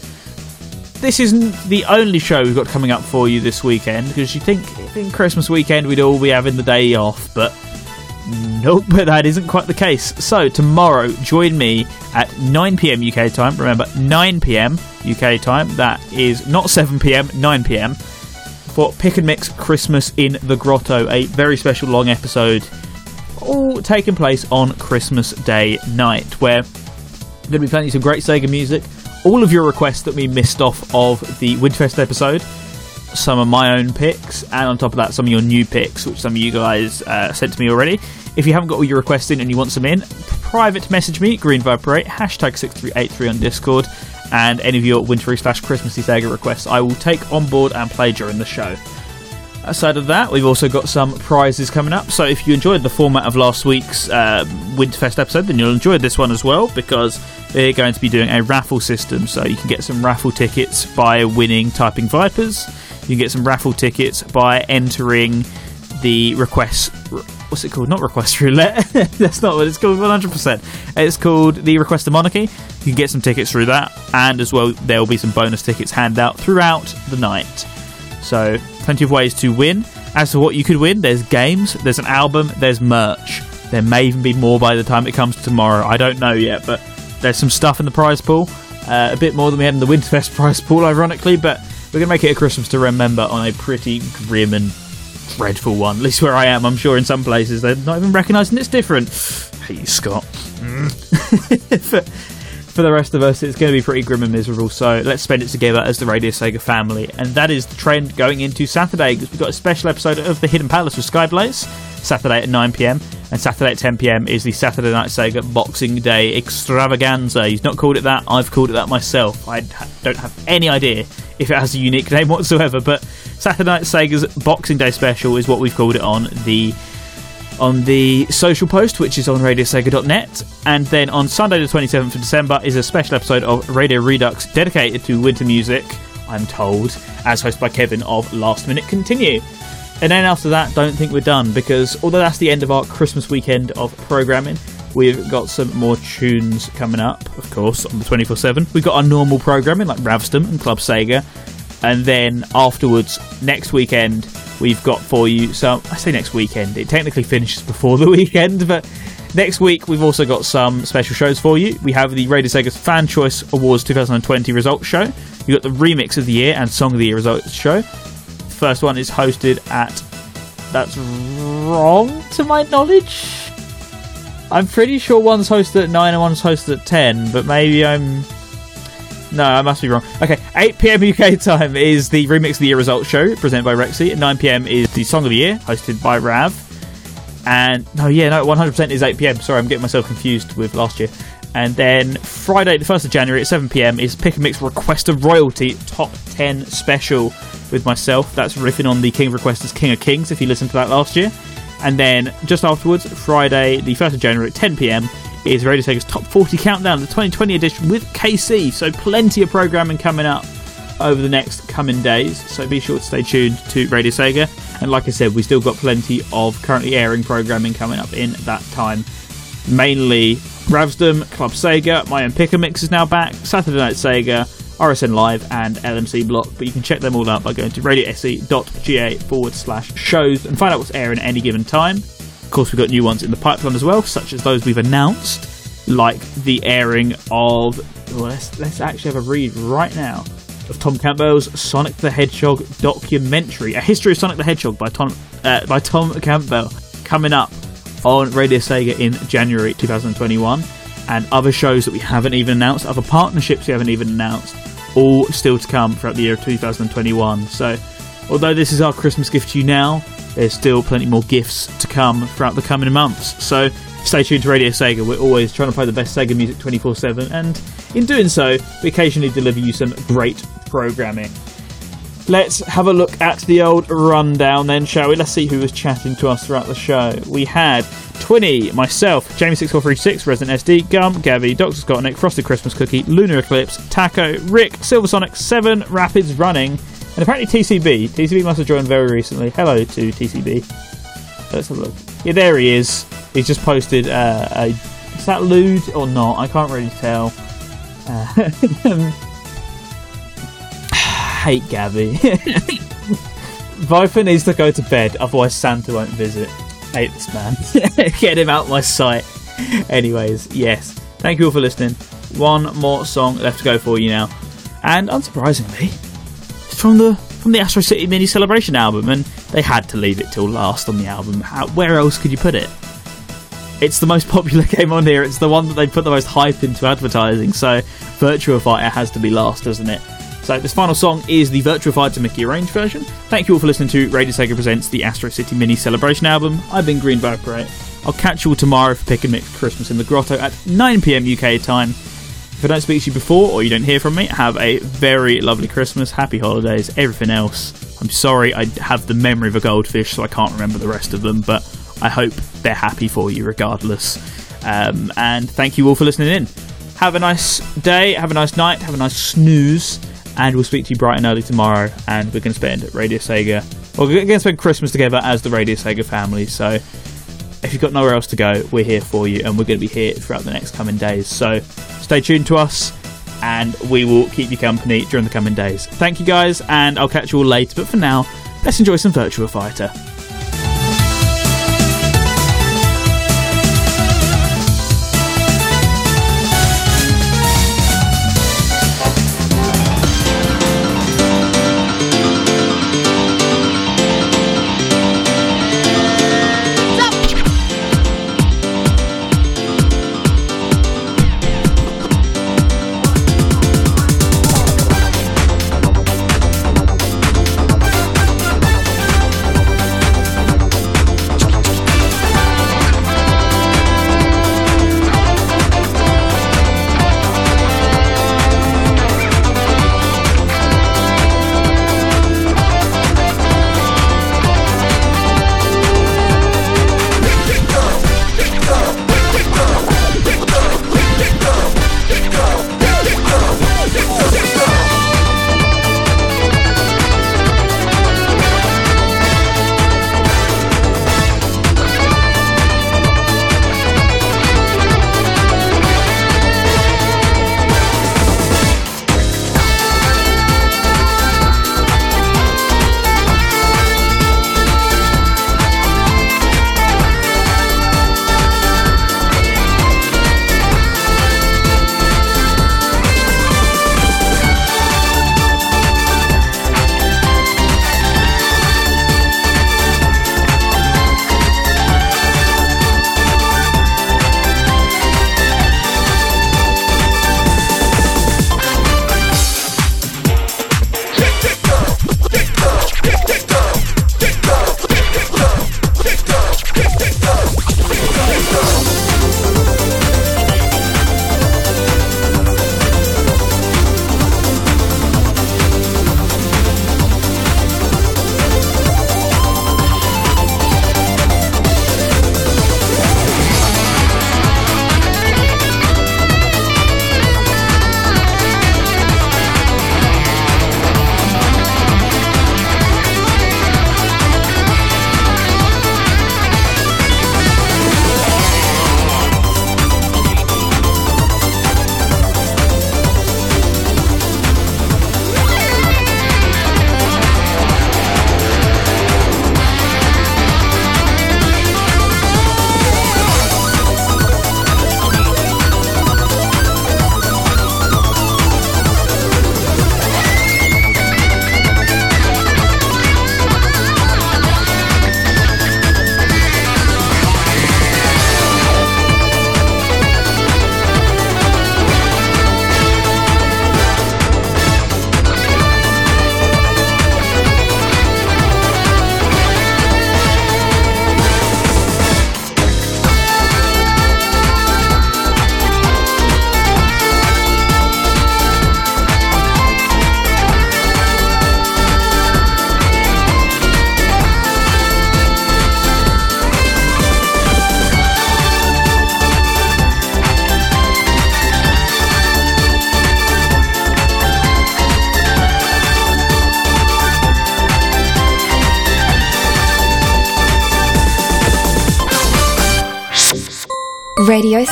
this isn't the only show we've got coming up for you this weekend because you think in Christmas weekend we'd all be having the day off, but nope, but that isn't quite the case. So tomorrow, join me at 9 pm UK time. Remember, 9 pm UK time. That is not 7 pm, 9 pm for Pick and Mix Christmas in the Grotto, a very special long episode, all taking place on Christmas Day night, where I'm going to be playing some great Sega music, all of your requests that we missed off of the Winterfest episode, some of my own picks, and on top of that, some of your new picks, which some of you guys uh, sent to me already. If you haven't got all your requests in and you want some in, private message me, Green 8, hashtag 6383 on Discord, and any of your wintry slash Christmassy Sega requests I will take on board and play during the show. Aside of that, we've also got some prizes coming up. So if you enjoyed the format of last week's uh, Winterfest episode, then you'll enjoy this one as well because we're going to be doing a raffle system. So you can get some raffle tickets by winning Typing Vipers. You can get some raffle tickets by entering the request. What's it called? Not request roulette. That's not what it's called. One hundred percent. It's called the request of monarchy. You can get some tickets through that, and as well there will be some bonus tickets handed out throughout the night. So plenty of ways to win. As to what you could win, there's games, there's an album, there's merch. There may even be more by the time it comes to tomorrow. I don't know yet, but there's some stuff in the prize pool. Uh, a bit more than we had in the Winterfest prize pool, ironically, but we're going to make it a Christmas to remember on a pretty grim and dreadful one. At least where I am, I'm sure in some places they're not even recognising it's different. Hey, you, Scott. Mm. for, for the rest of us, it's going to be pretty grim and miserable. So let's spend it together as the Radio Sega family, and that is the trend going into Saturday because we've got a special episode of the Hidden Palace with Skyblaze Saturday at 9 pm, and Saturday at 10 pm is the Saturday Night Sega Boxing Day Extravaganza. He's not called it that; I've called it that myself. I don't have any idea if it has a unique name whatsoever, but Saturday Night Sega's Boxing Day special is what we've called it on the on the social post, which is on radiosega.net. And then on Sunday, the 27th of December, is a special episode of Radio Redux dedicated to winter music, I'm told, as hosted by Kevin of Last Minute Continue. And then after that, don't think we're done, because although that's the end of our Christmas weekend of programming, we've got some more tunes coming up, of course, on the 24 7. We've got our normal programming like Ravsdom and Club Sega. And then afterwards, next weekend, we've got for you some. I say next weekend, it technically finishes before the weekend, but next week we've also got some special shows for you. We have the Radio Sega's Fan Choice Awards 2020 results show. We've got the Remix of the Year and Song of the Year results show. First one is hosted at. That's wrong to my knowledge. I'm pretty sure one's hosted at 9 and one's hosted at 10, but maybe I'm no, I must be wrong. Okay, 8 pm UK time is the Remix of the Year results show presented by Rexy. At 9 pm is the Song of the Year hosted by Rav. And no, yeah, no, 100% is 8 pm. Sorry, I'm getting myself confused with last year. And then Friday, the 1st of January at 7 pm is Pick and Mix Request of Royalty Top 10 special with myself. That's riffing on the King of Requesters King of Kings if you listened to that last year. And then just afterwards, Friday, the 1st of January at 10 pm, is Radio Sega's Top 40 Countdown, the 2020 edition with KC. So plenty of programming coming up over the next coming days. So be sure to stay tuned to Radio Sega. And like I said, we still got plenty of currently airing programming coming up in that time. Mainly Ravsdom, Club Sega, my own Picker Mix is now back, Saturday Night Sega, RSN Live, and LMC Block. But you can check them all out by going to radiose.ga forward slash shows and find out what's airing at any given time. Of course, we've got new ones in the pipeline as well, such as those we've announced, like the airing of. Well, let's, let's actually have a read right now of Tom Campbell's Sonic the Hedgehog documentary, a history of Sonic the Hedgehog by Tom uh, by Tom Campbell, coming up on Radio Sega in January 2021, and other shows that we haven't even announced, other partnerships we haven't even announced, all still to come throughout the year of 2021. So, although this is our Christmas gift to you now, there's still plenty more gifts to come throughout the coming months. So, stay tuned to Radio Sega. We're always trying to play the best Sega music 24 7, and in doing so, we occasionally deliver you some great programming. Let's have a look at the old rundown then, shall we? Let's see who was chatting to us throughout the show. We had Twinny, myself, Jamie6436, Resident SD, Gum, Gabby, Dr. Scott, Nick, Frosted Christmas Cookie, Lunar Eclipse, Taco, Rick, Silver Sonic, 7, Rapids Running, and apparently TCB. TCB must have joined very recently. Hello to TCB. Let's have a look. Yeah, there he is. He's just posted uh, a. Is that lewd or not? I can't really tell. Uh, hate Gabby. Viper needs to go to bed, otherwise Santa won't visit. Hate this man. Get him out my sight. Anyways, yes. Thank you all for listening. One more song left to go for you now. And unsurprisingly, it's from the from the Astro City Mini Celebration album, and they had to leave it till last on the album. How, where else could you put it? It's the most popular game on here. It's the one that they put the most hype into advertising. So Virtua Fighter has to be last, doesn't it? So this final song is the Virtua Fighter Mickey Arranged version. Thank you all for listening to Radio Sega Presents the Astro City Mini Celebration album. I've been Green Viper I'll catch you all tomorrow for Pick and Mix Christmas in the Grotto at 9pm UK time. If I don't speak to you before or you don't hear from me, have a very lovely Christmas, happy holidays, everything else. I'm sorry I have the memory of a goldfish, so I can't remember the rest of them, but I hope they're happy for you regardless. Um, and thank you all for listening in. Have a nice day, have a nice night, have a nice snooze and we'll speak to you bright and early tomorrow. And we're going to spend Radio Sega, well, we're going to spend Christmas together as the Radio Sega family. So if you've got nowhere else to go, we're here for you, and we're going to be here throughout the next coming days. So stay tuned to us, and we will keep you company during the coming days. Thank you guys, and I'll catch you all later. But for now, let's enjoy some Virtua Fighter.